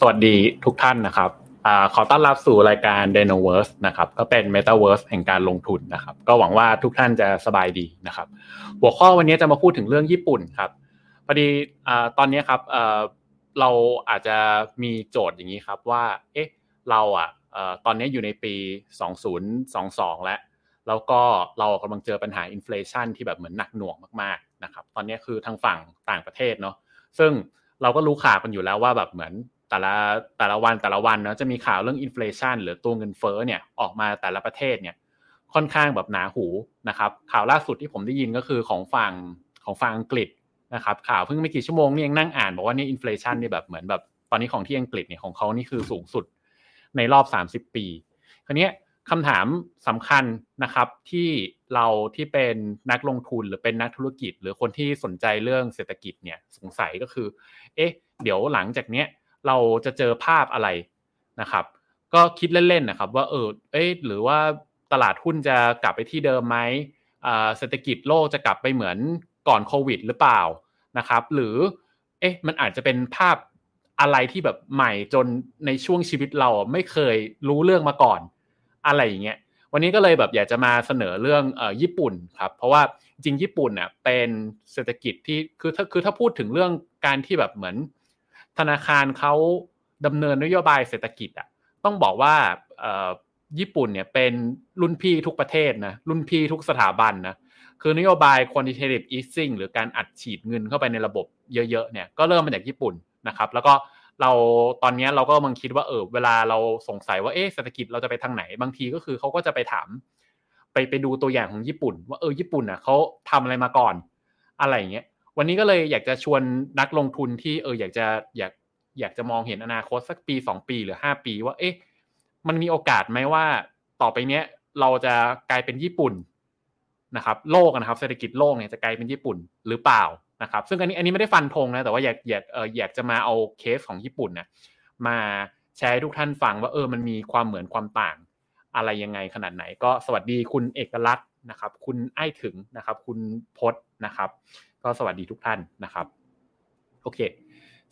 สวัสดีทุกท่านนะครับอขอต้อนรับสู่รายการ d e n o v e r s e นะครับก็เป็น Metaverse แห่งการลงทุนนะครับ ก็หวังว่าทุกท่านจะสบายดีนะครับ หัวข้อวันนี้จะมาพูดถึงเรื่องญี่ปุ่นครับพอดีอตอนนี้ครับเราอาจจะมีโจทย์อย่างนี้ครับว่าเอ๊ะเราอะตอนนี้อยู่ในปี 2022 แล้ว แล้วก็เรากำลังเจอปัญหาอินฟลชันที่แบบเหมือนหนักหน่วงมากๆนะครับตอนนี้คือทางฝั่งต่างประเทศเนาะซึ่งเราก็รู้ข่าวกันอยู่แล้วว่าแบบเหมือน แต่ละแต่ละวันแต่ละวันเนาะจะมีข่าวเรื่องอินฟลชันหรือตัวเงินเฟ้อเนี่ยออกมาแต่ละประเทศเนี่ยค่อนข้างแบบหนาหูนะครับข่าวล่าสุดที่ผมได้ยินก็คือของฝั่งของฝั่งอังกฤษนะครับข่าวเพิ่งไม่กี่ชั่วโมงนี่ยังนั่งอ่านบอกว่านี่อินฟลชันนี่แบบเหมือนแบบตอนนี้ของที่อังกฤษเนี่ยของเขานี่คือสูงสุดในรอบ 30 ปีคราวนี้คำถามสำคัญนะครับที่เราที่เป็นนักลงทุนหรือเป็นนักธุรกิจ หรือคนที่สนใจเรื่องเศรษฐกิจเนี่ยสงสัยก็คือ เอ๊ะ เดี๋ยวหลังจากเนี้ย เราจะเจอภาพอะไรนะครับ ก็คิดเล่นๆนะครับ ว่าเออเอ๊ะหรือว่าตลาดหุ้นจะกลับไปที่เดิมไหมเศรษฐกิจโลกจะกลับไปเหมือนก่อนโควิดหรือเปล่านะครับ หรือเอ๊ะมันอาจจะเป็นภาพอะไรที่แบบใหม่จนในช่วงชีวิตเราไม่เคยรู้เรื่องมาก่อนอะไรอย่างเงี้ยวันนี้ก็เลยแบบอยากจะมาเสนอเรื่องอ่อญี่ปุ่นครับ เพราะว่าจริงญี่ปุ่นเนี่ยเป็นเศรษฐกิจที่คือถ้าคือถ้าพูดถึงเรื่องการที่แบบเหมือน ธนาคารเขาดำเนินนโยบายเศรษฐกิจอะต้องบอกว่าญี่ปุ่นเนี่ยเป็นรุ่นพี่ทุกประเทศนะรุ่นพี่ทุกสถาบันนะคือนโยบาย quantitative easing หรือการอัดฉีดเงินเข้าไปในระบบเยอะๆเนี่ยก็เริ่มมาจากญี่ปุ่นนะครับ แล้วก็เราตอนนี้เราก็มังคิดว่าเออเวลาเราสงสัยว่าเอ๊ะเศรษฐกิจเราจะไปทางไหน บางทีก็คือเขาก็จะไปถาม ไปไปดูตัวอย่างของญี่ปุ่น ว่าเออญี่ปุ่นอะเขาทำอะไรมาก่อน อะไรอย่างเงี้ย วันนี้ก็เลยอยากจะชวนนักลงทุนที่เอออยากจะอยากอยากจะมองเห็นอนาคตสักปีสองปีหรือห้าปี ว่า เอ๊ะมันมีโอกาสไหมว่าต่อไปเนี้ยเราจะกลายเป็นญี่ปุ่นนะครับโลกนะครับเศรษฐกิจโลกเนี่ยจะกลายเป็นญี่ปุ่นหรือเปล่านะครับ ซึ่งอันนี้อันนี้ไม่ได้ฟันธงนะแต่ว่าอยากอยากเอออยากจะมาเอาเคสของญี่ปุ่นนะมาแชร์ให้ทุกท่านฟังว่าเออมันมีความเหมือนความต่างอะไรยังไงขนาดไหน ก็สวัสดีคุณเอกลักษณ์นะครับ คุณไอ้ถึงนะครับ คุณพศนะครับก็สวัสดีทุกท่านนะครับโอเค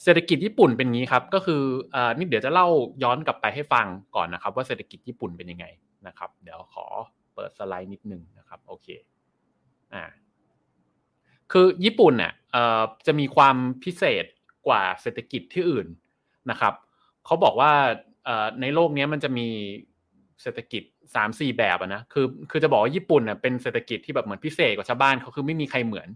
เศรษฐกิจญี่ปุ่นเป็นงี้ครับ ก็คืออ่านี่เดี๋ยวจะเล่าย้อนกลับไปให้ฟังก่อนนะครับ ว่าเศรษฐกิจญี่ปุ่นเป็นยังไงนะครับ เดี๋ยวขอเปิดสไลด์นิดนึงนะครับโอเคอ่าคือญี่ปุ่นเนี่ยจะมีความพิเศษกว่าเศรษฐกิจที่อื่นนะครับเขาบอกว่าในโลกนี้มันจะมีเศรษฐกิจสามสี่แบบนะคือคือจะบอกว่าญี่ปุ่นเน่ยเป็นเศรษฐกิจที่แบบเหมือนพิเศษกว่าชาวบ้านเขาคือไม่มีใครเหมือน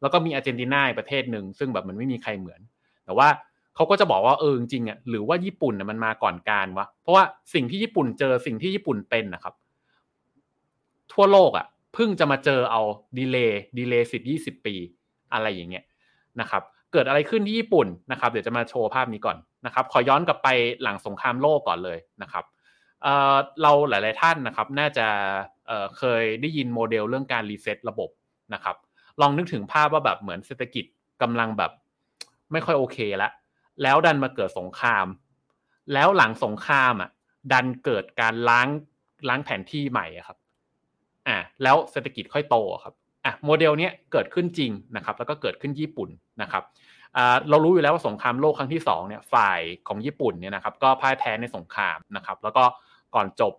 แล้วก็มีอาร์เจนตินาประเทศหนึ่งซึ่งแบบมันไม่มีใครเหมือน แต่ว่าเขาก็จะบอกว่าเออจริงอะหรือว่าญี่ปุ่นมันมาก่อนการวะเพราะว่าสิ่งที่ญี่ปุ่นเจอสิ่งที่ญี่ปุ่นเป็นนะครับ ทั่วโลกอะเพิ่งจะมาเจอเอา delay delay สิบยี่สิบปีอะไรอย่างเงี้ยนะครับ เกิดอะไรขึ้นที่ญี่ปุ่นนะครับ เดี๋ยวจะมาโชว์ภาพนี้ก่อนนะครับ ขอย้อนกลับไปหลังสงครามโลกก่อนเลยนะครับเราหลาย ๆ ท่านนะครับ น่าจะเคยได้ยินโมเดลเรื่องการรีเซ็ตระบบนะครับ ลองนึกถึงภาพว่าแบบเหมือนเศรษฐกิจกำลังแบบ ไม่ค่อยโอเคแล้วแล้วดันมาเกิดสงคราม แล้วหลังสงครามอะ ดันเกิดการล้างล้างแผนที่ใหม่อะครับ อ่าแล้วเศรษฐกิจค่อยโตครับอะโมเดลเนี้ยเกิดขึ้นจริงนะครับ แล้วก็เกิดขึ้นญี่ปุ่นนะครับเรารู้อยู่แล้วว่าสงครามโลกครั้งที่2เนี่ยฝ่ายของญี่ปุ่นเนี่ยนะครับก็พ่ายแพ้ในสงครามนะครับ แล้วก็ก่อนจบ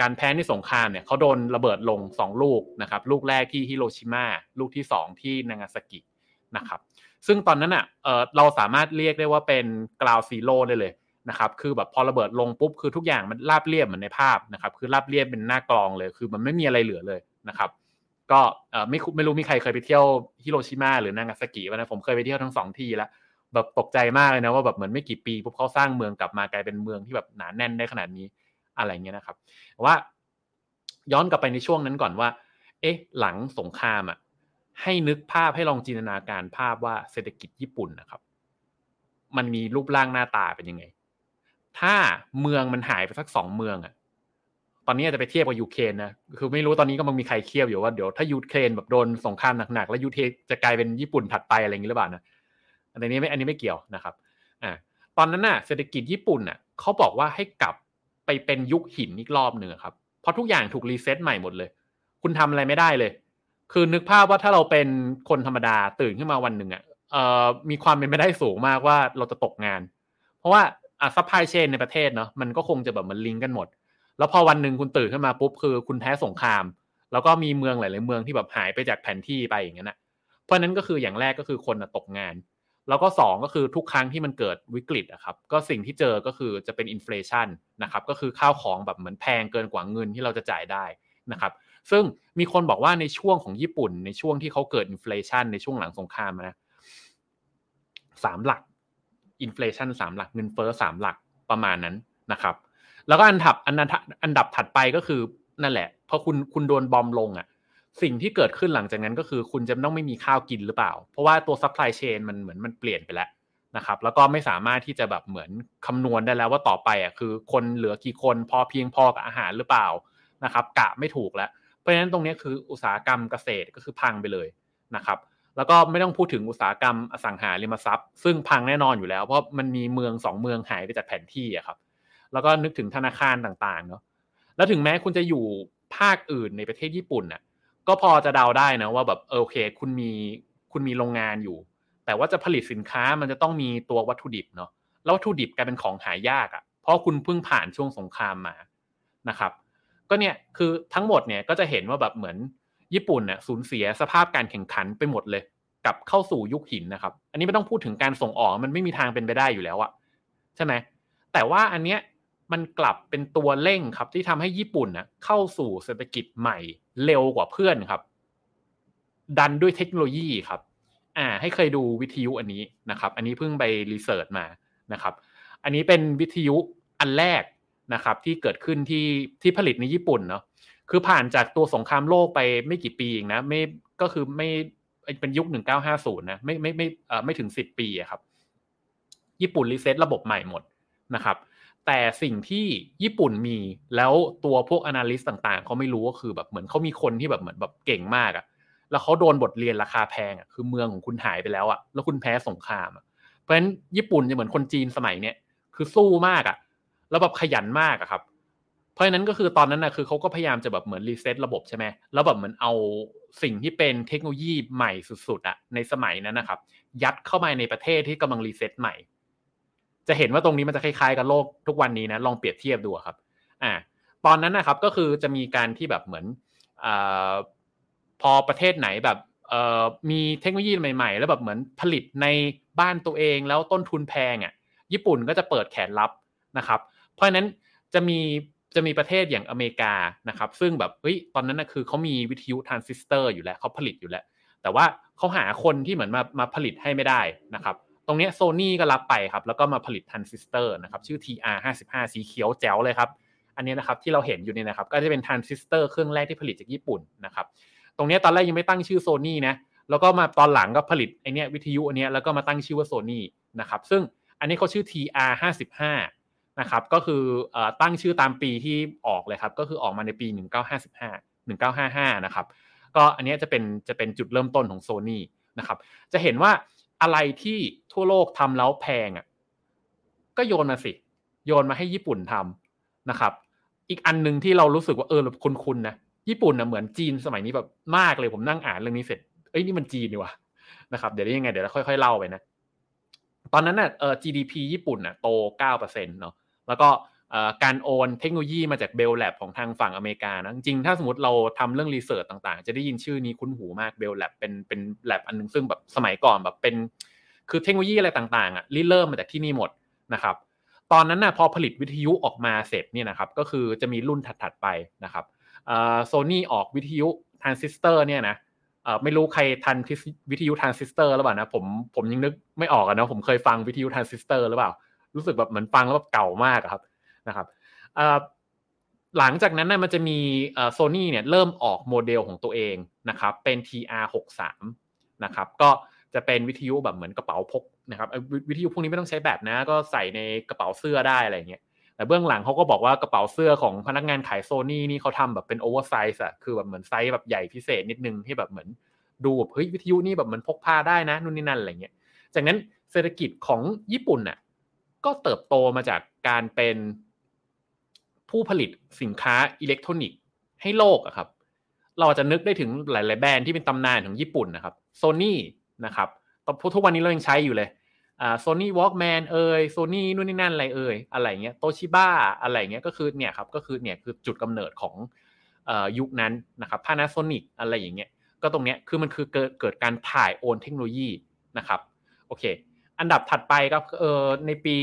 การแพ้ในสงครามเนี่ยเขาโดนระเบิดลง 2 ลูกนะครับลูกแรกที่ฮิโรชิมาลูกที่ 2 ที่นางาซากินะครับซึ่งตอนนั้นอะเราสามารถเรียกได้ว่าเป็นกราวซีโร่ได้เลยนะครับคือแบบพอระเบิดลงปุ๊บคือทุกอย่างมันราบเรียบเหมือนในภาพนะครับคือราบเรียบเป็นหน้ากลองเลย คือมันไม่มีอะไรเหลือเลยนะครับก็ไม่ไม่รู้มีใครเคยไปเที่ยวฮิโรชิมาหรือนางาซากินะผมเคยไปเที่ยวทั้งสองที่แล้วแบบตกใจมากเลยนะว่าแบบเหมือนไม่กี่ปีปุ๊บเขาสร้างเมืองกลับมากลายเป็นเมืองที่แบบหนาแน่นได้ขนาดนี้ อะไรเงี้ยนะครับว่าย้อนกลับไปในช่วงนั้นก่อนว่า เอ๊ะ หลังสงครามอะให้นึกภาพให้ลองจินตนาการภาพว่าเศรษฐกิจญี่ปุ่นนะครับ มันมีรูปร่างหน้าตาเป็นยังไง ถ้าเมืองมันหายไปสักสองเมืองอะ ตอนนี้จะไปเทียบกับยูเครนนะคือไม่รู้ตอนนี้ก็มันมีใครเคียบอยู่ว่าเดี๋ยวถ้ายูเครนแบบโดนสงครามหนักๆแล้วยูเครนจะกลายเป็นญี่ปุ่นถัดไปอะไรอย่างนี้หรือเปล่านะอันนี้ไม่อันนี้ไม่เกี่ยวนะครับอ่าตอนนั้นน่ะเศรษฐกิจญี่ปุ่นน่ะเขาบอกว่าให้กลับ ไปเป็นยุคหินอีกรอบหนึ่งครับ เพราะทุกอย่างถูกรีเซ็ตใหม่หมดเลย คุณทำอะไรไม่ได้เลย คือนึกภาพว่าถ้าเราเป็นคนธรรมดาตื่นขึ้นมาวันหนึ่งอะเอ่อมีความเป็นไปได้สูงมากว่าเราจะตกงาน เพราะว่าอะ supply chain ในประเทศเนาะมันก็คงจะแบบมันลิงก์กันหมด แล้วพอวันหนึ่งคุณตื่นขึ้นมาปุ๊บคือคุณแพ้สงคราม แล้วก็มีเมืองหลาย ๆ เมืองที่แบบหายไปจากแผนที่ไปอย่างนั้นนะเพราะนั้นก็คืออย่างแรกก็คือคนตกงาน แล้วก็สองก็คือทุกครั้งที่มันเกิดวิกฤตอะครับก็สิ่งที่เจอก็คือจะเป็น inflation นะครับก็คือข้าวของแบบเหมือนแพงเกินกว่าเงินที่เราจะจ่ายได้นะครับซึ่งมีคนบอกว่าในช่วงของญี่ปุ่น ในช่วงที่เขาเกิด inflation ในช่วงหลังสงครามนะสามหลัก inflation สามหลักเงินเฟ้อสามหลักประมาณนั้นนะครับ แล้วก็อันดับอันดับอันดับถัดไปก็คือนั่นแหละพอคุณคุณโดน bomb ลงอะ่ะ สิ่งที่เกิดขึ้นหลังจากนั้นก็คือคุณจะต้องไม่มีข้าวกินหรือเปล่า เพราะว่าตัว supply chain มันเหมือนมันเปลี่ยนไปแล้วนะครับ แล้วก็ไม่สามารถที่จะแบบเหมือนคำนวณได้แล้วว่าต่อไปอะคือคนเหลือกี่คนพอเพียงพอกับอาหารหรือเปล่านะครับกะไม่ถูกแล้ว เพราะฉะนั้นตรงนี้คืออุตสาหกรรมเกษตรก็คือพังไปเลยนะครับ แล้วก็ไม่ต้องพูดถึงอุตสาหกรรมอสังหาริมทรัพย์ ซึ่งพังแน่นอนอยู่แล้ว เพราะมันมีเมืองสองเมืองหายไปจากแผนที่อะครับ แล้วก็นึกถึงธนาคารต่างๆเนาะ แล้วถึงแม้คุณจะอยู่ภาคอื่นในประเทศญี่ปุ่นน่ะ ก็พอจะเดาได้นะว่าแบบโอเค คุณมีคุณมีโรงงานอยู่ แต่ว่าจะผลิตสินค้ามันจะต้องมีตัววัตถุดิบเนาะแล้ววัตถุดิบกลายเป็นของหายากอะ่ะ เพราะคุณเพิ่งผ่านช่วงสงครามมานะครับ ก็เนี่ยคือทั้งหมดเนี่ยก็จะเห็นว่าแบบเหมือนญี่ปุ่นน่ะสูญเสียสภาพการแข่งขันไปหมดเลย กับเข้าสู่ยุคหินนะครับ อันนี้ไม่ต้องพูดถึงการส่งออกมันไม่มีทางเป็นไปได้อยู่แล้วอะใช่ไหมแต่ว่าอันเนี้ยมันกลับเป็นตัวเร่งครับที่ทำให้ญี่ปุ่นนะเข้าสู่เศรษฐกิจใหม่ เร็วกว่าเพื่อนครับ ดันด้วยเทคโนโลยีครับ อ่า ให้เคยดูวิทยุอันนี้นะครับ อันนี้เพิ่งไปรีเสิร์ชมานะครับ อันนี้เป็นวิทยุอันแรกนะครับ ที่เกิดขึ้นที่ที่ผลิตในญี่ปุ่นเนาะคือผ่านจากตัวสงครามโลกไปไม่กี่ปีเองนะไม่ก็คือไม่เป็นยุคหนึ่งเก้าห้าศูนย์นะไม่ไม่ไม่เอ่อไม่ถึงสิบปีอะครับ ญี่ปุ่น reset ระบบใหม่หมดนะครับ แต่สิ่งที่ญี่ปุ่นมีแล้วตัวพวก analyst ต่างๆเขาไม่รู้ก็คือแบบเหมือนเขามีคนที่แบบเหมือนแบบเก่งมากอะแล้วเขาโดนบทเรียนราคาแพงอะคือเมืองของคุณหายไปแล้วอะแล้วคุณแพ้สงครามอะเพราะฉะนั้นญี่ปุ่นจะเหมือนคนจีนสมัยเนี้ยคือสู้มากอะแล้วแบบขยันมากอะครับ เพราะฉะนั้นก็คือตอนนั้นนะคือเขาก็พยายามจะแบบเหมือน reset ระบบใช่ไหมแล้วแบบเหมือนเอาสิ่งที่เป็นเทคโนโลยีใหม่สุดๆอะในสมัยนั้นนะครับ ยัดเข้ามาในประเทศที่กำลัง reset ใหม่ จะเห็นว่าตรงนี้มันจะคล้ายๆกับโลกทุกวันนี้นะลองเปรียบเทียบดูครับอ่าตอนนั้นนะครับก็คือจะมีการที่แบบเหมือนอ่าพอประเทศไหนแบบมีเทคโนโลยีใหม่ๆ แล้วแบบเหมือนผลิตในบ้านตัวเองแล้วต้นทุนแพงอะญี่ปุ่นก็จะเปิดแขนรับนะครับ เพราะฉะนั้นจะมีจะมีประเทศอย่างอเมริกานะครับ ซึ่งแบบเฮ้ยตอนนั้นนะคือเขามีวิทยุทรานซิสเตอร์อยู่แล้วเขาผลิตอยู่แล้ว แต่ว่าเขาหาคนที่เหมือนมามาผลิตให้ไม่ได้นะครับ ตรงนี้โซนี่ก็รับไปครับ แล้วก็มาผลิตทรานซิสเตอร์นะครับ ชื่อ TR 55 สีเขียวแจ๋วเลยครับ อันนี้นะครับที่เราเห็นอยู่นี่นะครับ ก็จะเป็นทรานซิสเตอร์เครื่องแรกที่ผลิตจากญี่ปุ่นนะครับ ตรงนี้ตอนแรกยังไม่ตั้งชื่อโซนี่นะ แล้วก็มาตอนหลังก็ผลิตไอ้เนี้ยวิทยุอันเนี้ยแล้วก็มาตั้งชื่อว่าโซนี่นะครับ ซึ่งอันนี้เขาชื่อ TR 55 นะครับก็คือตั้งชื่อตามปีที่ออกเลยครับ ก็คือออกมาในปี 1955 1955 นะครับ ก็อันนี้จะเป็นจะเป็นจุดเริ่มต้นของโซนี่นะครับ จะเห็นว่าอะไรที่ ทั่วโลกทำแล้วแพงอะก็โยนมาสิ โยนมาให้ญี่ปุ่นทำนะครับ อีกอันหนึ่งที่เรารู้สึกว่าเออคุ้นๆนะญี่ปุ่นนะเหมือนจีนสมัยนี้แบบมากเลยผมนั่งอ่านเรื่องนี้เสร็จเอ้ยนี่มันจีนนี่วะนะครับเดี๋ยวได้ยังไงเดี๋ยวเราค่อยๆเล่าไปนะตอนนั้นน่ะเออ GDP ญี่ปุ่นน่ะโตเก้าเปอร์เซ็นต์เนาะแล้วก็การโอนเทคโนโลยีมาจาก Bell Labs ของทางฝั่งอเมริกานะจริงถ้าสมมติเราทำเรื่อง research ต่างๆ จะได้ยินชื่อนี้คุ้นหูมาก Bell Labs เป็นเป็นแลบอันนึงซึ่งแบบสมัยก่อนแบบเป็น คือเทคโนโลยีอะไรต่างๆอะริเริ่มมาจากที่นี่หมดนะครับ ตอนนั้นน่ะพอผลิตวิทยุออกมาเสร็จเนี่ยนะครับ ก็คือจะมีรุ่นถัดๆไปนะครับโซนี่ออกวิทยุทรานซิสเตอร์เนี่ยนะไม่รู้ใครทันวิทยุทรานซิสเตอร์หรือเปล่านะผมผมยังนึกไม่ออกนะผมเคยฟังวิทยุทรานซิสเตอร์หรือเปล่า รู้สึกแบบเหมือนฟังแล้วแบบเก่ามากครับนะครับหลังจากนั้นนะมันจะมีโซนี่เนี่ยเริ่มออกโมเดลของตัวเองนะครับเป็น TR63 นะครับก็ จะเป็นวิทยุแบบเหมือนกระเป๋าพกนะครับวิทยุพวกนี้ไม่ต้องใช้แบตนะ ก็ใส่ในกระเป๋าเสื้อได้อะไรเงี้ยแต่เบื้องหลังเขาก็บอกว่ากระเป๋าเสื้อของพนักงานขายโซนี่นี่เขาทำแบบเป็น oversize อะคือแบบเหมือนไซส์แบบใหญ่พิเศษนิดนึงที่แบบเหมือนดูแบบเฮ้ยวิทยุนี่แบบเหมือนพกพาได้นะนู่นนี่นั่นอะไรเงี้ยจากนั้นเศรษฐกิจของญี่ปุ่นน่ะก็เติบโตมาจากการเป็นผู้ผลิตสินค้าอิเล็กทรอนิกส์ให้โลกอะครับ เราจะนึกได้ถึงหลาย ๆ แบรนด์ที่เป็นตำนานของญี่ปุ่นนะครับโซนี่ นะครับตอนทุกวันนี้เรายังใช้อยู่เลยอ่าโซนี่วอล์กแมนเอ่ยโซนี่นู่นนี่นั่นอะไรเอ่ยอะไรเงี้ยโตชิบ้าอะไรเงี้ยก็คือเนี่ยครับก็คือเนี่ยคือจุดกำเนิดของยุคนั้นนะครับพานาโซนิกอะไรอย่างเงี้ยก็ตรงเนี้ยคือมันคือเกิดเกิดการถ่ายโอนเทคโนโลยีนะครับโอเค อันดับถัดไปก็เออในปี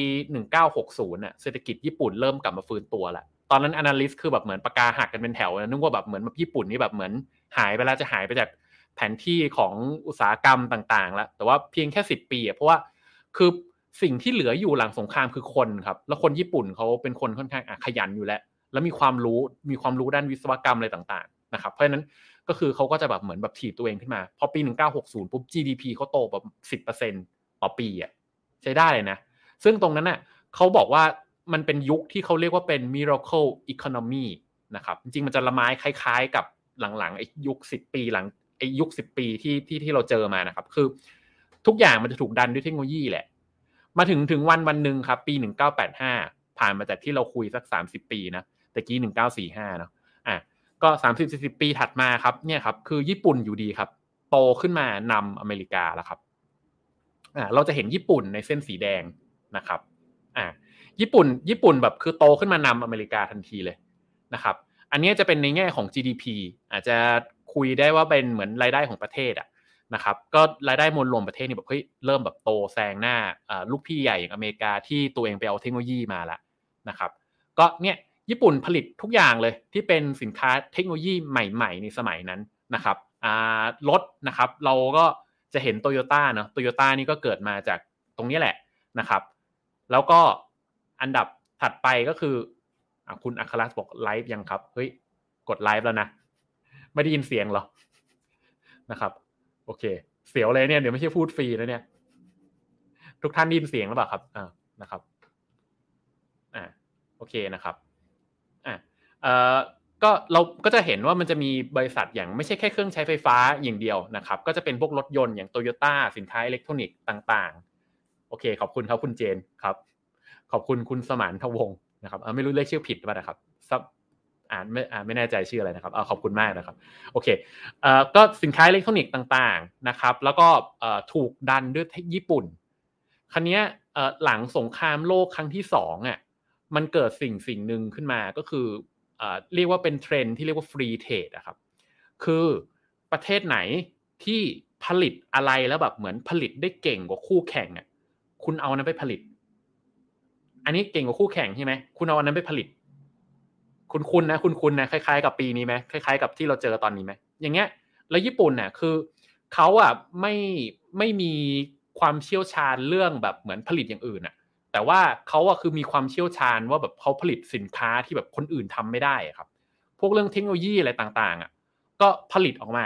1960น่ะเศรษฐกิจญี่ปุ่นเริ่มกลับมาฟื้นตัวแล้วตอนนั้น analyst คือแบบเหมือนปากกาหักกันเป็นแถวนึกว่าแบบเหมือนแบบญี่ปุ่นนี่แบบเหมือนหายไปแล้วจะหายไปจาก แผนที่ของอุตสาหกรรมต่างๆ แล้ว แต่ว่าเพียงแค่สิบปีอะเพราะว่าคือสิ่งที่เหลืออยู่หลังสงครามคือคนครับ แล้วคนญี่ปุ่นเขาเป็นคนค่อนข้างขยันอยู่แล้ว แล้วมีความรู้มีความรู้ด้านวิศวกรรมอะไรต่างๆนะครับเพราะฉะนั้นก็คือเขาก็จะแบบเหมือนแบบถีบตัวเองขึ้นมา พอปี 1960 ปุ๊บ GDP เขาโตแบบ 10%ต่อปีอะใช้ได้เลยนะ ซึ่งตรงนั้นน่ะเขาบอกว่ามันเป็นยุคที่เขาเรียกว่าเป็น miracle economy นะครับ จริงๆ มันจะละไม้คล้ายๆ กับหลังๆไอ้ยุค 10 ปีหลัง ไอ้ยุค10ปีที่ที่ที่เราเจอมานะครับ คือ ทุกอย่างมันจะถูกดันด้วยเทคโนโลยีแหละ มาถึงถึงวันวันหนึ่งครับ ปี1985ผ่านมาจากที่เราคุยสัก30ปีนะแต่กี้1945เนาะอะก็30 40ปีถัดมาครับเนี่ยครับ คือญี่ปุ่นอยู่ดีครับ โตขึ้นมานำอเมริกาแล้วครับอ่าเราจะเห็นญี่ปุ่นในเส้นสีแดงนะครับอ่าญี่ปุ่น ญี่ปุ่นแบบคือโตขึ้นมานำอเมริกาทันทีเลยนะครับ อันนี้จะเป็นในแง่ของ GDP อาจจะ คุยได้ว่าเป็นเหมือนรายได้ของประเทศอะนะครับก็รายได้มวลรวมประเทศนี่แบบเฮ้ยเริ่มแบบโตแซงหน้าลูกพี่ใหญ่อย่างอเมริกาที่ตัวเองไปเอาเทคโนโลยีมาแล้วนะครับก็เนี่ยญี่ปุ่นผลิตทุกอย่างเลยที่เป็นสินค้าเทคโนโลยีใหม่ๆ ในสมัยนั้นนะครับรถนะครับเราก็จะเห็นโตโยต้าเนาะโตโยต้านี่ก็เกิดมาจากตรงนี้แหละนะครับ แล้วก็อันดับถัดไปก็คืออคุณอัครบอกไลฟ์ยังครับเฮ้ยกดไลฟ์แล้วนะ ไม่ได้ยินเสียงหรอนะครับ โอเค เสียวเลยเนี่ยเดี๋ยวไม่ใช่พูดฟรีนะเนี่ย ทุกท่านได้ยินเสียงหรือเปล่าครับอ่านะครับอ่าโอเคนะครับอ่าเอ่อก็เราก็จะเห็นว่ามันจะมีบริษัทอย่างไม่ใช่แค่เครื่องใช้ไฟฟ้าอย่างเดียวนะครับ ก็จะเป็นพวกรถยนต์อย่างโตโยต้าสินค้าอิเล็กทรอนิกส์ต่างๆ โอเค ขอบคุณครับคุณเจนครับ ขอบคุณคุณสมานทวงนะครับไม่รู้เรียกชื่อผิดป่ะนะครับ อ่านไม่อ่านไม่แน่ใจชื่ออะไรนะครับขอบคุณมากนะครับโอเคเอ่อก็สินค้าอิเล็กทรอนิกส์ต่างๆนะครับ แล้วก็เอ่อถูกดันด้วยญี่ปุ่นครับนี้เอ่อหลังสงครามโลกครั้งที่สองอะมันเกิดสิ่งสิ่งหนึ่งขึ้นมาก็คือเอ่อเรียกว่าเป็นเทรนที่เรียกว่า free trade นะครับ คือประเทศไหนที่ผลิตอะไรแล้วแบบเหมือนผลิตได้เก่งกว่าคู่แข่งอะคุณเอานั้นไปผลิต อันนี้เก่งกว่าคู่แข่งใช่ไหมคุณเอาอันนั้นไปผลิต คุณคุณนะคุณคุณนะคล้ายๆ กับปีนี้ไหมคล้ายๆ กับที่เราเจอตอนนี้ไหมอย่างเงี้ย แล้วญี่ปุ่นเนี่ยคือเขาอะไม่ไม่มีความเชี่ยวชาญเรื่องแบบเหมือนผลิตอย่างอื่นอะ แต่ว่าเขาอะคือมีความเชี่ยวชาญว่าแบบเขาผลิตสินค้าที่แบบคนอื่นทำไม่ได้ครับ พวกเรื่องเทคโนโลยีอะไรต่างๆ อะ ก็ผลิตออกมา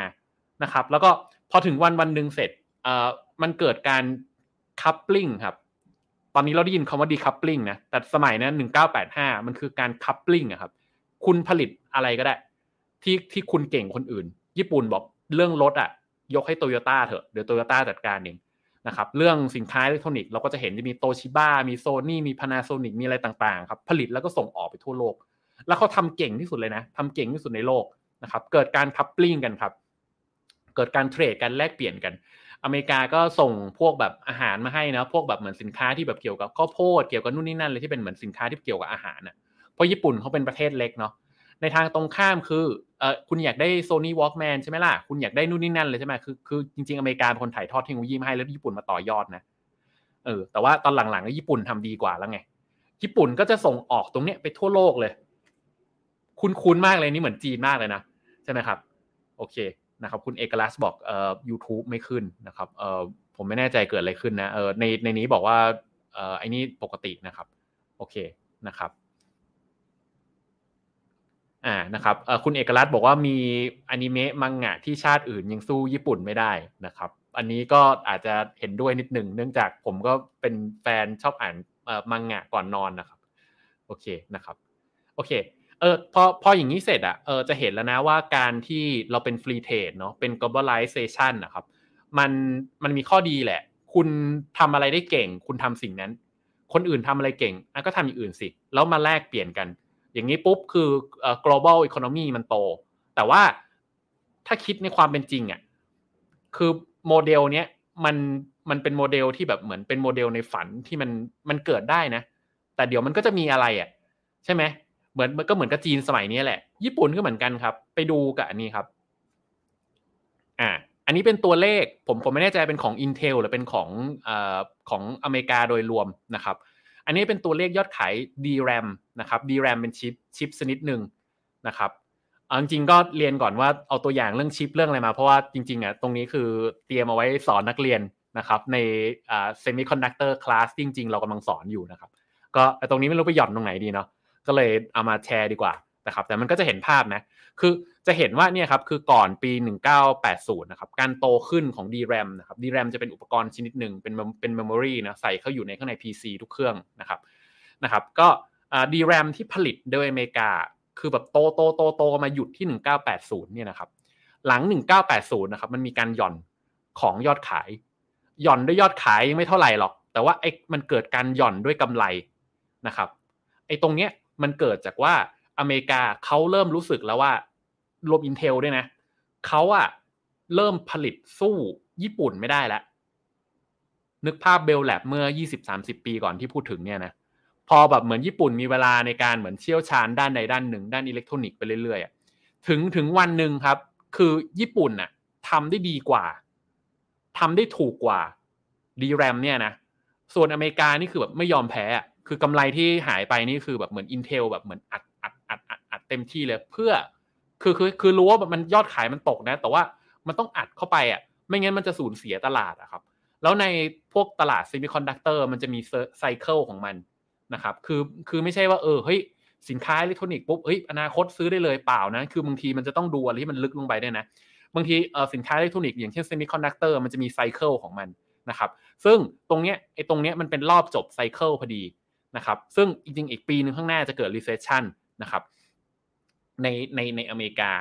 นะครับ แล้วก็พอถึงวันวันหนึ่งเสร็จเอ่อมันเกิดการคัพปลิงครับตอนนี้เราได้ยินคำว่า decoupling นะแต่สมัยนั้นหนึ่งเก้าแปดห้ามันคือการ coupling อะครับ คุณผลิตอะไรก็ได้ ที่ที่คุณเก่งคนอื่น ญี่ปุ่นบอกเรื่องรถอะยกให้โตโยต้าเถอะเดี๋ยวโตโยต้าจัดการเองนะครับเรื่องสินค้าอิเล็กทรอนิกส์เราก็จะเห็นจะมีโตชิบ้ามีโซนี่มีพานาโซนิกมีอะไรต่างๆครับผลิตแล้วก็ส่งออกไปทั่วโลก แล้วเขาทำเก่งที่สุดเลยนะทำเก่งที่สุดในโลกนะครับเกิดการคัพปลิงกันครับเกิดการเทรดกันแลกเปลี่ยนกัน อเมริกาก็ส่งพวกแบบอาหารมาให้นะพวกแบบเหมือนสินค้าที่แบบเกี่ยวกับข้าวโพดเกี่ยวกับนู่นนี่นั่นเลยที่เป็นเหมือนสินค้าที่เกี่ยวกับอาหารน่ะ ราะญี่ปุ่นเขาเป็นประเทศเล็กเนาะในทางตรงข้ามคือเออคุณอยากได้โซนี่วอล์กแมนใช่ไหมล่ะ คุณอยากได้นู่นนี่นั่นเลยใช่ไหมคือคือจริงๆ อเมริกาเป็นคนถ่ายทอดเทคโนโลยีมาให้แล้วญี่ปุ่นมาต่อยอดนะเออแต่ว่าตอนหลังๆญี่ปุ่นทำดีกว่าแล้วไง ญี่ปุ่นก็จะส่งออกตรงเนี้ยไปทั่วโลกเลย คุ้นๆมากเลยนี่เหมือนจีนมากเลยนะใช่ไหมครับ โอเคนะครับคุณเอกลักษณ์บอกเอ่อ YouTube ไม่ขึ้นนะครับเอ่อผมไม่แน่ใจเกิดอะไรขึ้นนะเออในในนี้บอกว่าเอ่อไอ้นี่ปกตินะครับ โอเคนะครับ อ่านะครับเออคุณเอกลักษณ์บอกว่ามีอนิเมะมังงะที่ชาติอื่นยังสู้ญี่ปุ่นไม่ได้นะครับ อันนี้ก็อาจจะเห็นด้วยนิดหนึ่งเนื่องจากผมก็เป็นแฟนชอบอ่านมังงะก่อนนอนนะครับ โอเคนะครับ โอเคเออพอพออย่างนี้เสร็จอะเออจะเห็นแล้วนะว่าการที่เราเป็นฟรีเทรดเนาะเป็น globalization นะครับ มันมันมีข้อดีแหละ คุณทำอะไรได้เก่ง คุณทำสิ่งนั้น คนอื่นทำอะไรเก่งอะก็ทำอย่างอื่นสิ แล้วมาแลกเปลี่ยนกัน อย่างนี้ปุ๊บคือ global economy มันโต แต่ว่าถ้าคิดในความเป็นจริงอะคือโมเดลเนี้ยมันมันเป็นโมเดลที่แบบเหมือนเป็นโมเดลในฝันที่มันมันเกิดได้นะ แต่เดี๋ยวมันก็จะมีอะไรอะใช่ไหมเหมือนมันก็เหมือนกับจีนสมัยนี้แหละ ญี่ปุ่นก็เหมือนกันครับ ไปดูกับอันนี้ครับ อ่า อันนี้เป็นตัวเลข ผมผมไม่แน่ใจเป็นของ Intel หรือเป็นของเอ่อของอเมริกาโดยรวมนะครับ อันนี้เป็นตัวเลขยอดขาย DRAM นะครับ DRAM เป็นชิปชิปชนิดหนึ่งนะครับเอาจริงๆก็เรียนก่อนว่าเอาตัวอย่างเรื่องชิปเรื่องอะไรมา เพราะว่าจริงๆอะตรงนี้คือเตรียมเอาไว้สอนนักเรียนนะครับในอ่า semiconductor class จริง ๆ เรากำลังสอนอยู่นะครับก็ตรงนี้ไม่รู้ไปหย่อนตรงไหนดีเนาะก็เลยเอามาแชร์ดีกว่านะครับแต่มันก็จะเห็นภาพนะคือ จะเห็นว่าเนี่ยครับคือก่อนปี 1980 นะครับการโตขึ้นของ DRAM นะครับ DRAM จะเป็นอุปกรณ์ชนิดหนึ่งเป็นเป็น memory นะใส่เข้าอยู่ในข้างใน PC ทุกเครื่องนะครับนะครับก็ DRAM ที่ผลิตโดยอเมริกา คือแบบโตโตโตโตมาหยุดที่ 1980 เนี่ยนะครับหลัง 1980 นะครับมันมีการหย่อนของยอดขาย หย่อนด้วยยอดขายยังไม่เท่าไหร่หรอก แต่ว่าไอ้มันเกิดการหย่อนด้วยกำไรนะครับไอ้ตรงเนี้ยมันเกิดจากว่าอเมริกาเขาเริ่มรู้สึกแล้วว่า รวม Intel ด้วยนะเขาอะเริ่มผลิตสู้ญี่ปุ่นไม่ได้แล้วนึกภาพเบลแลบเมื่อ 20-30 ปีก่อนที่พูดถึงเนี่ยนะพอแบบเหมือนญี่ปุ่นมีเวลาในการเหมือนเชี่ยวชาญด้านใดด้านหนึ่ง ด้านอิเล็กทรอนิกส์ไปเรื่อยๆถึงถึงวันหนึ่งครับ คือญี่ปุ่นน่ะทำได้ดีกว่าทำได้ถูกกว่าดีแรมเนี่ยนะส่วนอเมริกานี่คือแบบไม่ยอมแพ้คือกำไรที่หายไปนี่คือแบบเหมือน Intel แบบเหมือนอัดอัดอัดอัดอัดเต็มที่เลยเพื่อ คือคือคือรู้ว่ามันยอดขายมันตกนะ แต่ว่ามันต้องอัดเข้าไปอะ ไม่งั้นมันจะสูญเสียตลาดอะครับ แล้วในพวกตลาด semiconductor มันจะมี cycle ของมันนะครับ คือคือไม่ใช่ว่าเออเฮ้ยสินค้าอิเล็กทรอนิกส์ปุ๊บเฮ้ยอนาคตซื้อได้เลยเปล่านะ คือบางทีมันจะต้องดูอะไรที่มันลึกลงไปด้วยนะบางทีเออสินค้าอิเล็กทรอนิกส์อย่างเช่น semiconductor มันจะมี cycle ของมันนะครับ ซึ่งตรงเนี้ยไอ้ตรงเนี้ยมันเป็นรอบจบ cycle พอดีนะครับ ซึ่งจริงๆอีกปีหนึ่งข้างหน้าจะเกิด recession นะครับ ในในในอเมริกา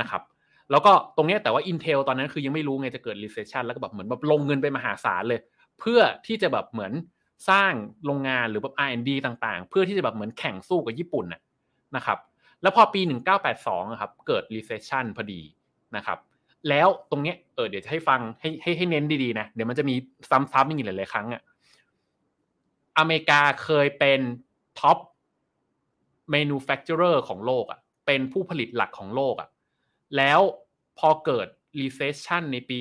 นะครับแล้วก็ตรงนี้แต่ว่า Intel ตอนนั้นคือยังไม่รู้ไงจะเกิด recession แล้วก็แบบเหมือนแบบลงเงินไปมหาศาลเลย เพื่อที่จะแบบเหมือนสร้างโรงงานหรือแบบ R&D ต่างๆ เพื่อที่จะแบบเหมือนแข่งสู้กับญี่ปุ่นนะครับแล้วพอปี 1982ครับเกิด recession พอดีนะครับแล้วตรงนี้เออเดี๋ยวจะให้ฟังให้ให้ให้เน้นดีๆนะเดี๋ยวมันจะมีซ้ำๆอย่างนี้หลายๆครั้งอะอเมริกาเคยเป็นท็อป manufacturer ของโลกอะ เป็นผู้ผลิตหลักของโลกอะแล้วพอเกิด recession ในปี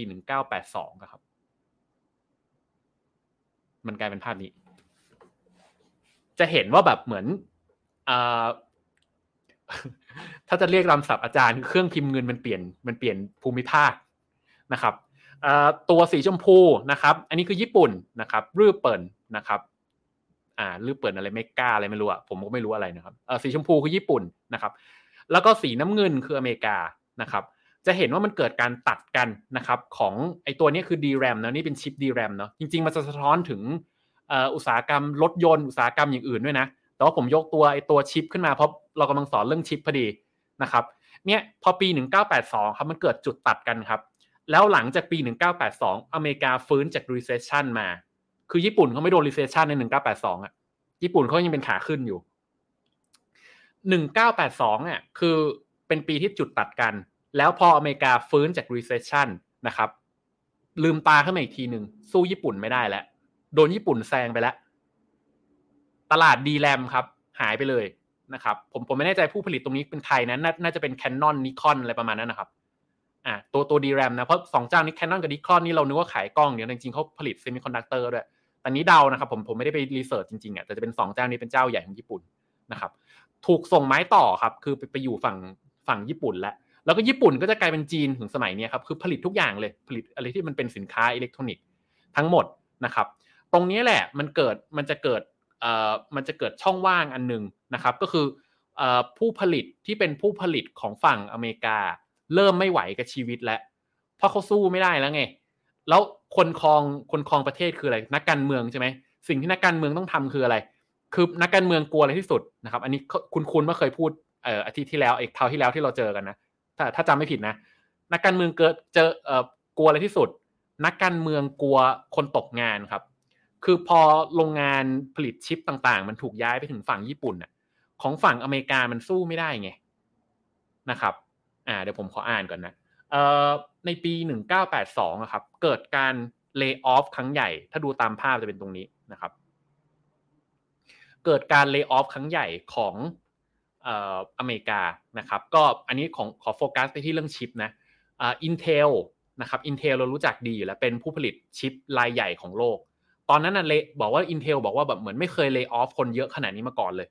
1982ครับ มันกลายเป็นภาพนี้ จะเห็นว่าแบบเหมือนอถ้าจะเรียกรำศัพท์อาจารย์เครื่องพิมพ์เงินมันเปลี่ยนมันเปลี่ยนภูมิภาคนะครับตัวสีชมพูนะครับ อันนี้คือญี่ปุ่นนะครับรื้อเปิลนะครับอ่ารื้อเปิลอะไรไม่กล้าอะไรไม่รู้อะผมก็ไม่รู้อะไรนะครับสีชมพูคือญี่ปุ่นนะครับ แล้วก็สีน้ำเงินคืออเมริกานะครับ จะเห็นว่ามันเกิดการตัดกันนะครับของไอตัวนี้คือ DRAM นะนี่เป็นชิป DRAM เนาะจริง ๆ มันจะสะท้อนถึงอุตสาหกรรมรถยนต์อุตสาหกรรมอย่างอื่นด้วยนะ แต่ว่าผมยกตัวไอตัวชิปขึ้นมาเพราะเรากำลังสอนเรื่องชิปพอดีนะครับเนี่ยพอปี 1982 ครับมันเกิดจุดตัดกันครับแล้วหลังจากปี 1982 อเมริกาฟื้นจาก recession มา คือญี่ปุ่นเขาไม่โดน recession ใน 1982 อะ ญี่ปุ่นเขายังเป็นขาขึ้นอยู่ 1982อะคือเป็นปีที่จุดตัดกัน แล้วพออเมริกาฟื้นจาก recession นะครับ ลืมตาขึ้นมาอีกทีหนึ่งสู้ญี่ปุ่นไม่ได้แล้ว โดนญี่ปุ่นแซงไปแล้ว ตลาดดีแรมครับ หายไปเลยนะครับ ผมผมไม่แน่ใจผู้ผลิตตรงนี้เป็นใครนะน่าจะเป็น Canon Nikon อะไรประมาณนั้นนะครับอ่าตัวตัว DRAM นะ เพราะสองเจ้านี้ Canon กับ Nikon นี่เรานึกว่าขายกล้องเนี่ยจริงๆเขาผลิต semiconductor ด้วยแต่นี้เดานะครับผมผมไม่ได้ไป research จริงๆอะแต่จะเป็นสองเจ้านี้เป็นเจ้าใหญ่ของญี่ปุ่นนะครับ ถูกส่งไม้ต่อครับ คือไปไปอยู่ฝั่งฝั่งญี่ปุ่นแล้วแล้วก็ญี่ปุ่นก็จะกลายเป็นจีนถึงสมัยนี้ครับคือผลิตทุกอย่างเลยผลิตอะไรที่มันเป็นสินค้าอิเล็กทรอนิกส์ทั้งหมดนะครับ ตรงนี้แหละมันเกิดมันจะเกิดเอ่อมันจะเกิดช่องว่างอันหนึ่งนะครับ ก็คือเอ่อผู้ผลิตที่เป็นผู้ผลิตของฝั่งอเมริกา เริ่มไม่ไหวกับชีวิตแล้วเพราะเขาสู้ไม่ได้แล้วไงแล้วคนครองคนครองประเทศคืออะไรนักการเมืองใช่ไหมสิ่งที่นักการเมืองต้องทำคืออะไร คือนักการเมืองกลัวอะไรที่สุดนะครับ อันนี้คุณคุณเมื่อเคยพูดเอ่ออาทิตย์ที่แล้วไอ้เท่าที่แล้วที่เราเจอกันนะถ้าถ้าจำไม่ผิดนะ นักการเมืองเกิดเจอเอ่อกลัวอะไรที่สุด นักการเมืองกลัวคนตกงานครับ คือพอโรงงานผลิตชิปต่างๆ มันถูกย้ายไปถึงฝั่งญี่ปุ่นน่ะ ของฝั่งอเมริกามันสู้ไม่ได้ไงนะครับ อ่า เดี๋ยวผมขออ่านก่อนนะเอ่อในปี 1982อะครับ เกิดการเลิกออฟครั้งใหญ่ ถ้าดูตามภาพจะเป็นตรงนี้นะครับ เกิดการเลิกออฟครั้งใหญ่ของอเมริกานะครับก็อันนี้ของขอโฟกัสไปที่เรื่องชิปนะอินเทลนะครับ Intel เรารู้จักดีอยู่แล้วเป็นผู้ผลิตชิปรายใหญ่ของโลก ตอนนั้นน่ะเลบอกว่า Intel บอกว่าแบบเหมือนไม่เคยเลิกออฟคนเยอะขนาดนี้มาก่อนเลย